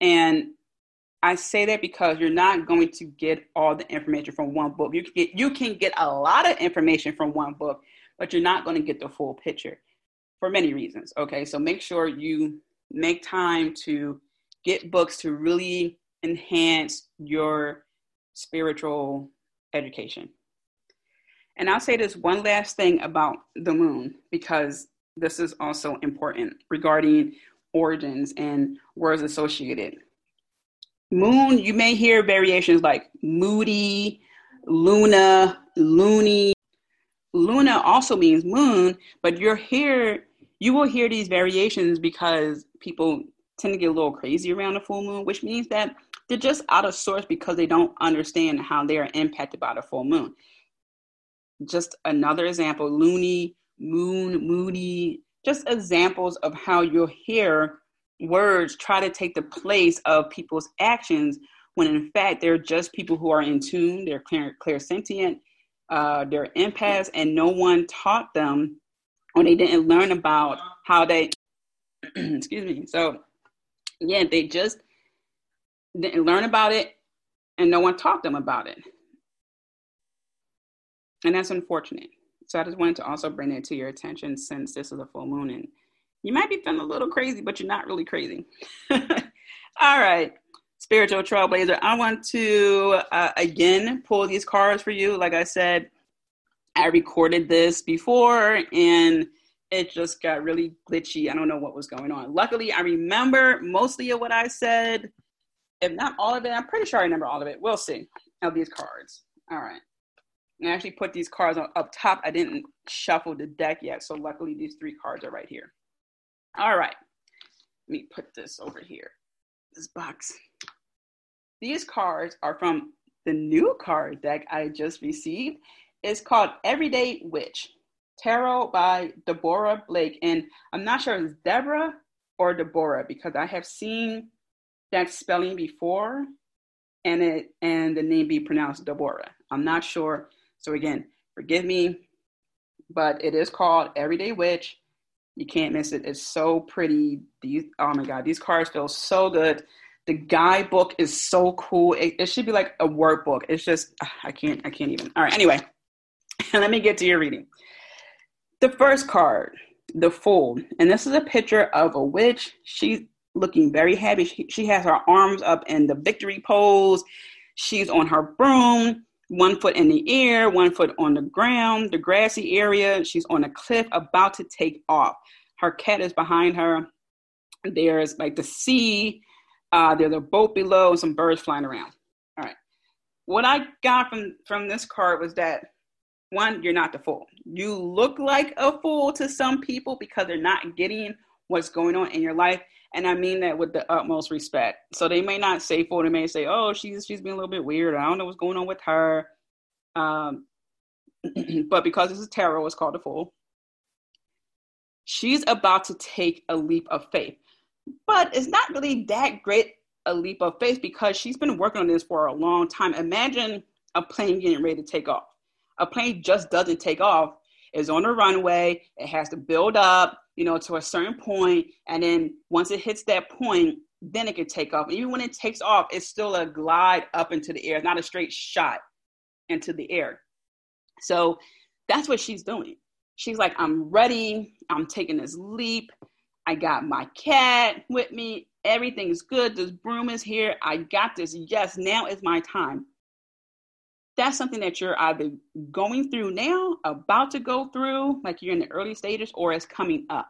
And i say that because you're not going to get all the information from one book. You can get you can get a lot of information from one book but you're not going to get the full picture for many reasons okay so make sure you make time to get books to really enhance your spiritual education. And I'll say this one last thing about the moon because this is also important regarding origins and words associated. Moon, you may hear variations like moody, luna, loony. Luna also means moon, but you're here, you will hear these variations because people tend to get a little crazy around the full moon, which means that they're just out of sorts because they don't understand how they are impacted by the full moon. Just another example loony, moon, moody, just examples of how you'll hear words try to take the place of people's actions when in fact they're just people who are in tune, they're clear, clairsentient, uh, they're empaths, and no one taught them or they didn't learn about how they, excuse me. So, yeah, they just didn't learn about it and no one taught them about it. And that's unfortunate. So I just wanted to also bring it to your attention since this is a full moon and you might be feeling a little crazy, but you're not really crazy. All right, spiritual trailblazer. I want to uh, again pull these cards for you. Like I said, I recorded this before and it just got really glitchy. I don't know what was going on. Luckily, I remember mostly of what I said. If not all of it, I'm pretty sure I remember all of it. We'll see. Now, these cards. All right. I actually put these cards on, up top. I didn't shuffle the deck yet, so luckily these three cards are right here. All right, let me put this over here, this box. These cards are from the new card deck I just received. It's called Everyday Witch, Tarot by Deborah Blake. And I'm not sure it's Deborah or Deborah because I have seen that spelling before and it and the name be pronounced Deborah. I'm not sure. So again, forgive me, but it is called Everyday Witch. You can't miss it. It's so pretty. These oh my god, these cards feel so good. The guidebook is so cool. It, it should be like a workbook. It's just I can't I can't even. All right, anyway, let me get to your reading. The first card, the Fool, and this is a picture of a witch. She's looking very happy. She, she has her arms up in the victory pose. She's on her broom one foot in the air, one foot on the ground, the grassy area. She's on a cliff about to take off. Her cat is behind her. There's like the sea, uh, there's a boat below, and some birds flying around. All right. What I got from from this card was that one, you're not the fool. You look like a fool to some people because they're not getting what's going on in your life. And I mean that with the utmost respect. So they may not say fool, they may say, oh, she's she's being a little bit weird. I don't know what's going on with her. Um, but because this is tarot, it's called a fool. She's about to take a leap of faith. But it's not really that great a leap of faith because she's been working on this for a long time. Imagine a plane getting ready to take off. A plane just doesn't take off. It's on a runway. It has to build up you know, to a certain point, and then once it hits that point, then it can take off. And Even when it takes off, it's still a glide up into the air, it's not a straight shot into the air. So that's what she's doing. She's like, I'm ready. I'm taking this leap. I got my cat with me. Everything's good. This broom is here. I got this. Yes, now is my time that's something that you're either going through now, about to go through, like you're in the early stages, or it's coming up.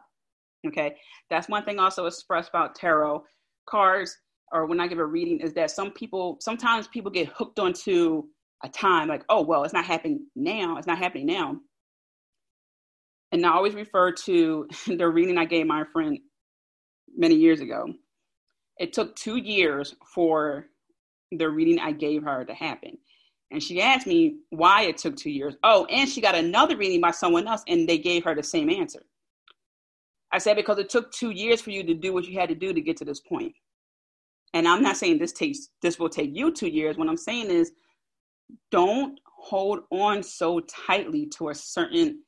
Okay, that's one thing also expressed about tarot cards, or when I give a reading, is that some people, sometimes people get hooked onto a time, like, oh, well, it's not happening now, it's not happening now. And I always refer to the reading I gave my friend many years ago. It took two years for the reading I gave her to happen. And she asked me why it took two years. Oh, and she got another reading by someone else, and they gave her the same answer. I said, because it took two years for you to do what you had to do to get to this point. And I'm not saying this takes this will take you two years. What I'm saying is don't hold on so tightly to a certain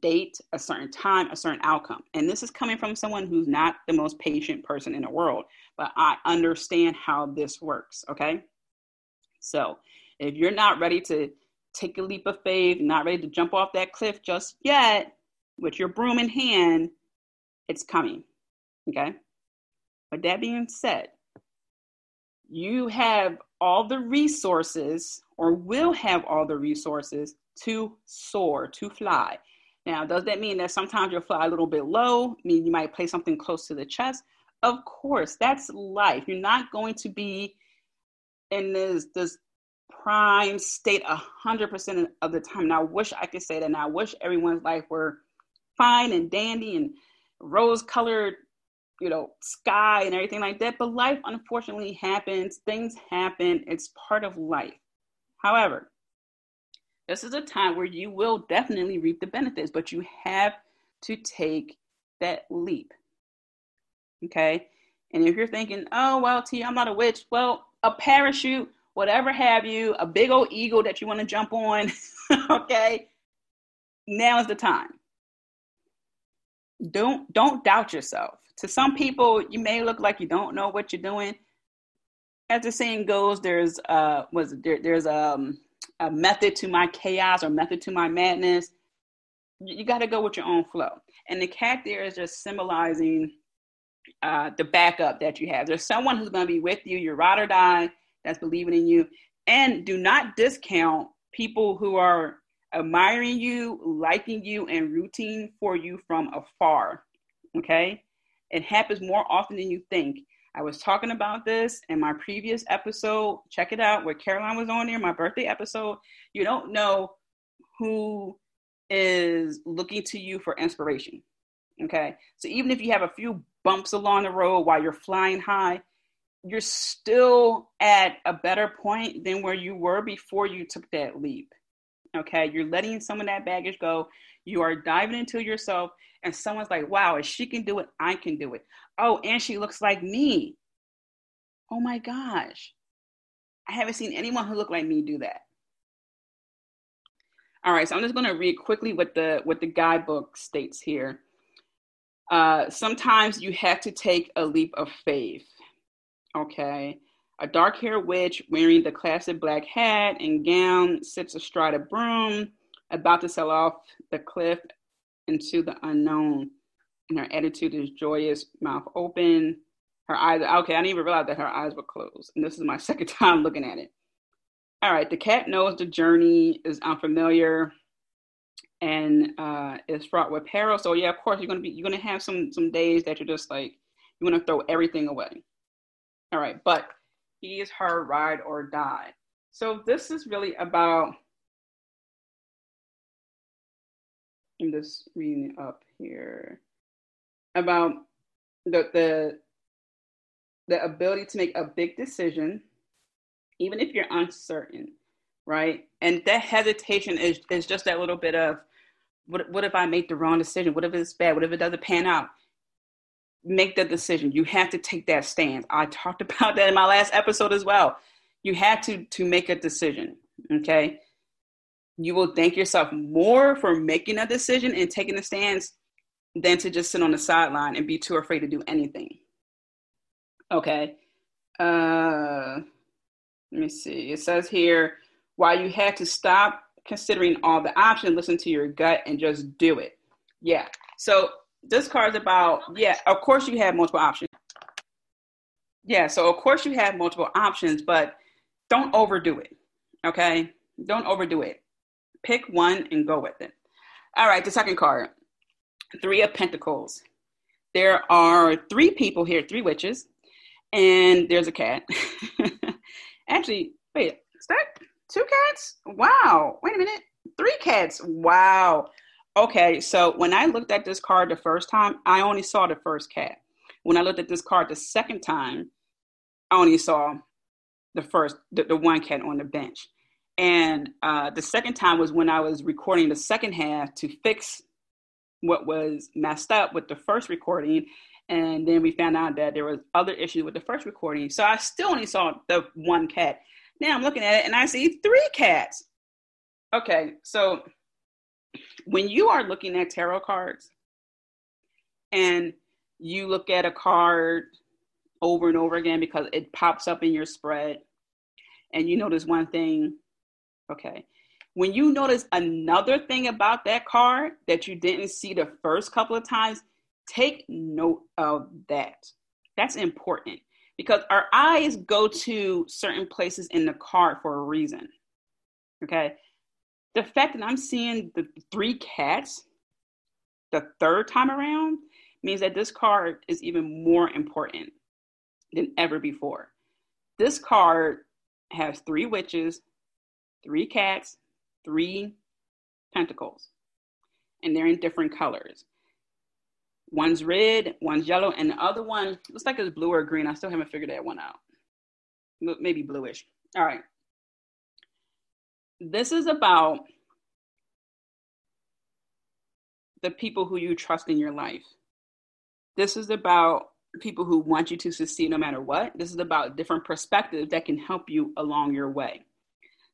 date, a certain time, a certain outcome. And this is coming from someone who's not the most patient person in the world, but I understand how this works. Okay. So if you're not ready to take a leap of faith, not ready to jump off that cliff just yet, with your broom in hand, it's coming. Okay? But that being said, you have all the resources or will have all the resources to soar, to fly. Now, does that mean that sometimes you'll fly a little bit low? I mean, you might place something close to the chest? Of course, that's life. You're not going to be in this this prime state a hundred percent of the time. And I wish I could say that. And I wish everyone's life were fine and dandy and rose colored, you know, sky and everything like that. But life unfortunately happens. Things happen. It's part of life. However, this is a time where you will definitely reap the benefits, but you have to take that leap. Okay? And if you're thinking, oh, well, T, I'm not a witch, well, a parachute, whatever have you, a big old eagle that you want to jump on, okay, now is the time. Don't don't doubt yourself. To some people, you may look like you don't know what you're doing. As the saying goes, there's uh was there, there's um a method to my chaos or method to my madness. You, got to go with your own flow. And the cat there is just symbolizing uh, the backup that you have. There's someone who's going to be with you, your ride or die, that's believing in you. And do not discount people who are admiring you, liking you, and rooting for you from afar. Okay? It happens more often than you think. I was talking about this in my previous episode. Check it out where Caroline was on there, my birthday episode. You don't know who is looking to you for inspiration. Okay. So even if you have a few bumps along the road while you're flying high, you're still at a better point than where you were before you took that leap. Okay. You're letting some of that baggage go. You are diving into yourself, and someone's like, wow, if she can do it, I can do it. Oh, and she looks like me. Oh my gosh. I haven't seen anyone who looked like me do that. All right, so I'm just going to read quickly what the what the guidebook states here. Uh, sometimes you have to take a leap of faith. Okay. A dark haired witch wearing the classic black hat and gown sits astride a broom, about to sail off the cliff into the unknown. And her attitude is joyous, mouth open. Her eyes, okay, I didn't even realize that her eyes were closed. And this is my second time looking at it. All right, the cat knows the journey is unfamiliar and uh, is fraught with peril. So yeah, of course you're gonna be you're gonna have some some days that you're just like you want to throw everything away. All right, but he is her ride or die. So this is really about. I'm just reading up here about the the the ability to make a big decision, even if you're uncertain, right? And that hesitation is is just that little bit of what what if I make the wrong decision? What if it's bad? What if it doesn't pan out? Make the decision. You have to take that stance. I talked about that in my last episode as well. You have to to make a decision. Okay. You will thank yourself more for making a decision and taking the stance than to just sit on the sideline and be too afraid to do anything. Okay. Uh let me see. It says here, why you had to stop considering all the options, listen to your gut and just do it. Yeah. So this card is about, yeah, of course you have multiple options. Yeah, so of course you have multiple options, but don't overdo it. Okay? Don't overdo it. Pick one and go with it. All right, the second card Three of Pentacles. There are three people here, three witches, and there's a cat. Actually, wait, is that Two cats? Wow. Wait a minute. Three cats. Wow. Okay, so when I looked at this card the first time, I only saw the first cat. When I looked at this card the second time, I only saw the first, the, the one cat on the bench. And uh, the second time was when I was recording the second half to fix what was messed up with the first recording. And then we found out that there was other issues with the first recording. So I still only saw the one cat. Now I'm looking at it and I see three cats. Okay, so when you are looking at tarot cards and you look at a card over and over again because it pops up in your spread and you notice one thing, okay. When you notice another thing about that card that you didn't see the first couple of times, take note of that. That's important because our eyes go to certain places in the card for a reason. Okay. The fact that I'm seeing the three cats the third time around means that this card is even more important than ever before. This card has three witches, three cats, three pentacles, and they're in different colors. One's red, one's yellow, and the other one looks like it's blue or green. I still haven't figured that one out. Maybe bluish. All right. This is about the people who you trust in your life. This is about people who want you to succeed no matter what. This is about different perspectives that can help you along your way.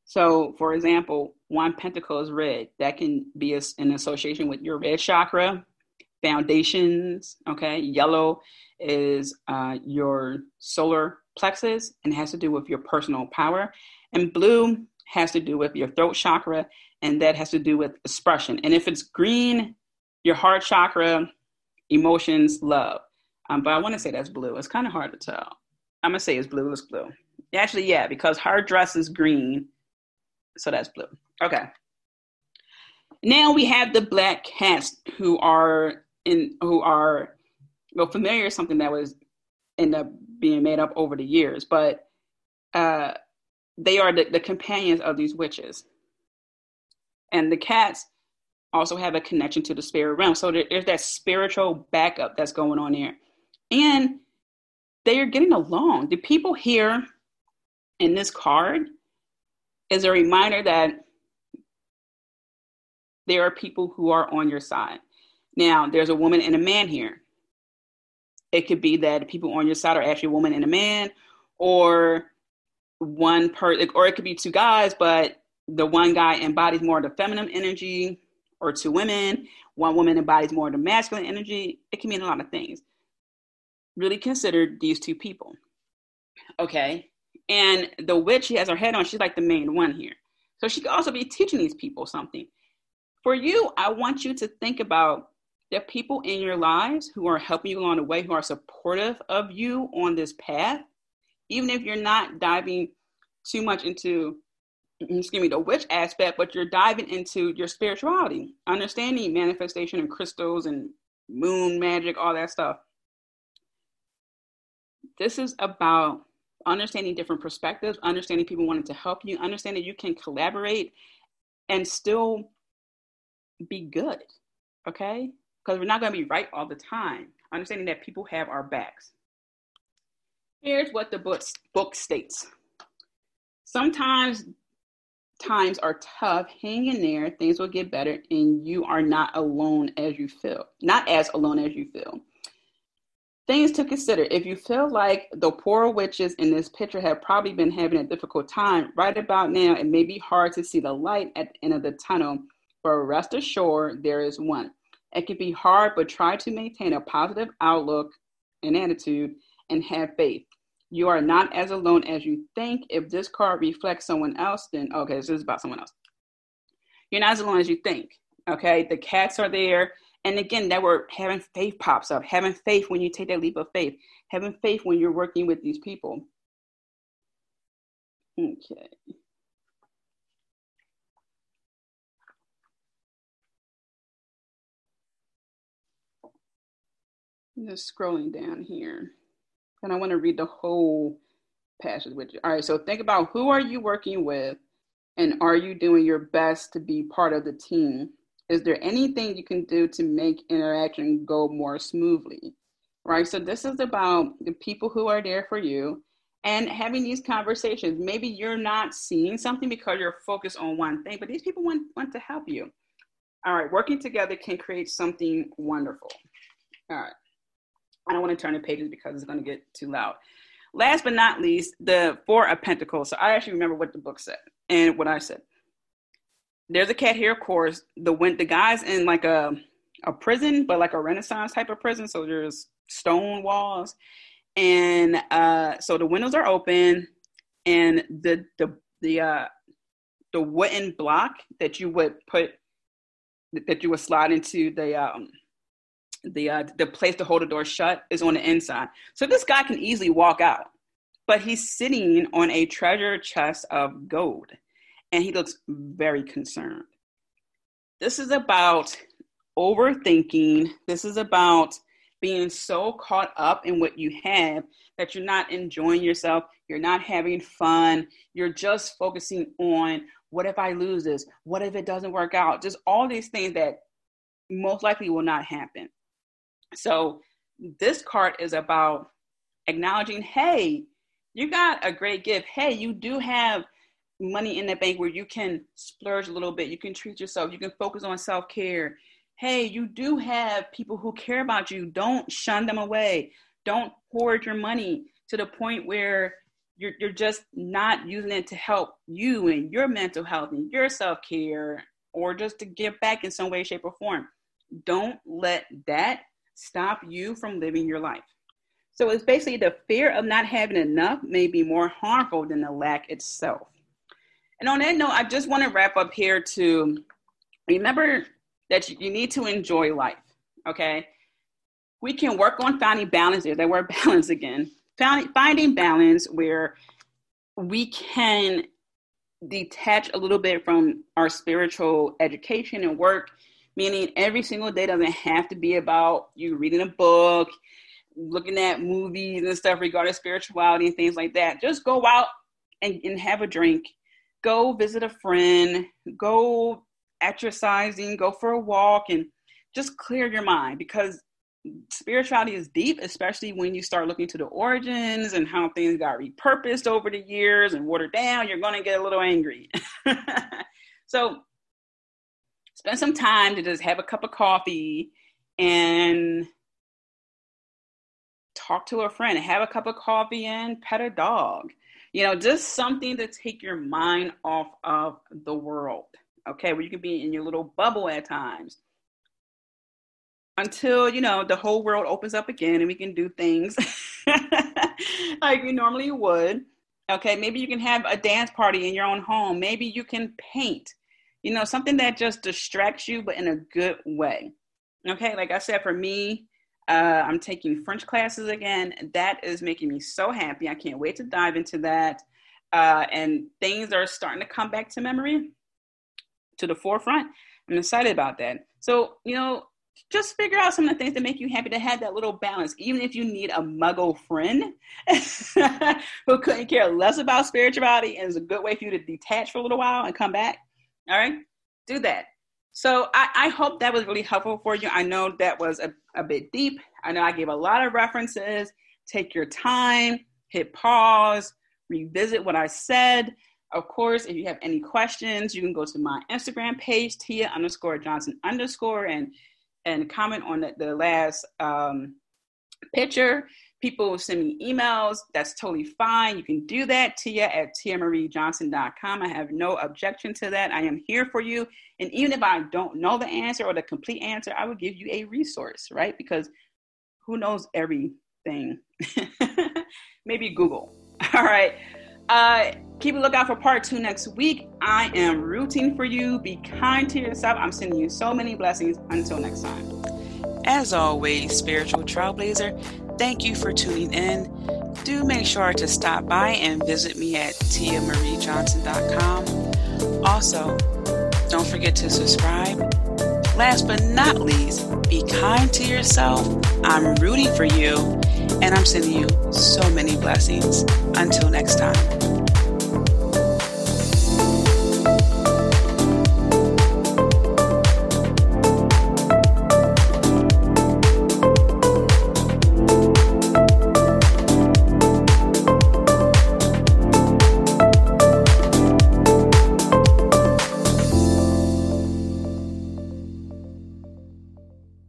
So, for example, one pentacle is red. That can be an association with your red chakra, foundations. Okay, yellow is uh, your solar plexus and has to do with your personal power, and blue has to do with your throat chakra, and that has to do with expression. And if it's green, your heart chakra, emotions, love. Um, but I want to say that's blue. It's kind of hard to tell. I'm gonna say it's blue. It's blue. Actually, yeah, because her dress is green, so that's blue. Okay. Now we have the black cats who are in who are well familiar something that was end up being made up over the years, but uh, they are the, the companions of these witches. And the cats also have a connection to the spirit realm. So there's that spiritual backup that's going on there. And they are getting along. The people here in this card is a reminder that there are people who are on your side. Now, there's a woman and a man here. It could be that people on your side are actually a woman and a man, or one per, or it could be two guys, but the one guy embodies more of the feminine energy, or two women, one woman embodies more of the masculine energy. It can mean a lot of things. Really consider these two people. Okay. And the witch she has her head on, she's like the main one here. So she could also be teaching these people something. For you, I want you to think about the people in your lives who are helping you along the way, who are supportive of you on this path, even if you're not diving too much into excuse me, the witch aspect, but you're diving into your spirituality, understanding manifestation and crystals and moon magic, all that stuff. This is about understanding different perspectives, understanding people wanting to help you, understanding you can collaborate and still be good. Okay? Because we're not going to be right all the time. Understanding that people have our backs. Here's what the book, book states. Sometimes times are tough, hang in there, things will get better, and you are not alone as you feel. Not as alone as you feel. Things to consider. If you feel like the poor witches in this picture have probably been having a difficult time, right about now, it may be hard to see the light at the end of the tunnel, but rest assured there is one. It can be hard, but try to maintain a positive outlook and attitude and have faith. You are not as alone as you think. If this card reflects someone else, then okay, this is about someone else. You're not as alone as you think. Okay, the cats are there. And again, that word having faith pops up. Having faith when you take that leap of faith. Having faith when you're working with these people. Okay. Just scrolling down here and I want to read the whole passage with you. All right, so think about who are you working with and are you doing your best to be part of the team? Is there anything you can do to make interaction go more smoothly? Right? So this is about the people who are there for you and having these conversations. Maybe you're not seeing something because you're focused on one thing, but these people want, want to help you. All right, working together can create something wonderful. All right. I don't want to turn the pages because it's going to get too loud. Last but not least, the Four of Pentacles. So I actually remember what the book said and what I said. There's a cat here, of course. The when the guy's in like a a prison, but like a Renaissance type of prison. So there's stone walls, and uh, so the windows are open, and the the the uh, the wooden block that you would put that you would slide into the um, the uh, the place to hold the door shut is on the inside. So this guy can easily walk out, but he's sitting on a treasure chest of gold, and he looks very concerned. This is about overthinking. This is about being so caught up in what you have that you're not enjoying yourself. You're not having fun. You're just focusing on what if I lose this? What if it doesn't work out? Just all these things that most likely will not happen. So this card is about acknowledging, hey, you got a great gift. Hey, you do have money in the bank where you can splurge a little bit. You can treat yourself. You can focus on self care. Hey, you do have people who care about you. Don't shun them away. Don't hoard your money to the point where you're, you're just not using it to help you and your mental health and your self care or just to give back in some way, shape, or form. Don't let that stop you from living your life. So it's basically the fear of not having enough may be more harmful than the lack itself. And on that note, I just want to wrap up here to remember that you need to enjoy life. Okay. We can work on finding balance. There's that word balance again. Finding balance where we can detach a little bit from our spiritual education and work, meaning every single day doesn't have to be about you reading a book, looking at movies and stuff regarding spirituality and things like that. Just go out and, and have a drink. Go visit a friend. Go exercising. Go for a walk and just clear your mind because spirituality is deep, especially when you start looking to the origins and how things got repurposed over the years and watered down. You're going to get a little angry. so spend some time to just have a cup of coffee and talk to a friend, have a cup of coffee and pet a dog. You know, just something to take your mind off of the world. Okay, where you can be in your little bubble at times until you know the whole world opens up again and we can do things like we normally would okay maybe you can have a dance party in your own home maybe you can paint you know something that just distracts you but in a good way. Okay like i said for me uh, i'm taking french classes again. That is making me so happy. I can't wait to dive into that. Uh, and things are starting to come back to memory to the forefront. I'm excited about that. So you know just figure out some of the things that make you happy to have that little balance. Even if you need a muggle friend who couldn't care less about spirituality and is a good way for you to detach for a little while and come back. All right, do that. So I, I hope that was really helpful for you. I know that was a, a bit deep. I know I gave a lot of references. Take your time, hit pause, revisit what I said. Of course, if you have any questions, you can go to my Instagram page, Tia underscore Johnson underscore, and and comment on the, the last um, picture. People send me emails. That's totally fine. You can do that. Tia at tiamariejohnson.com. I have no objection to that. I am here for you. And even if I don't know the answer or the complete answer, I will give you a resource, right? Because who knows everything? Maybe Google. All right. Uh, keep a lookout for part two next week. I am rooting for you. Be kind to yourself. I'm sending you so many blessings. Until next time. As always, spiritual trailblazer, thank you for tuning in. Do make sure to stop by and visit me at tiamariejohnson.com. Also, don't forget to subscribe. Last but not least, be kind to yourself. I'm rooting for you and I'm sending you so many blessings. Until next time.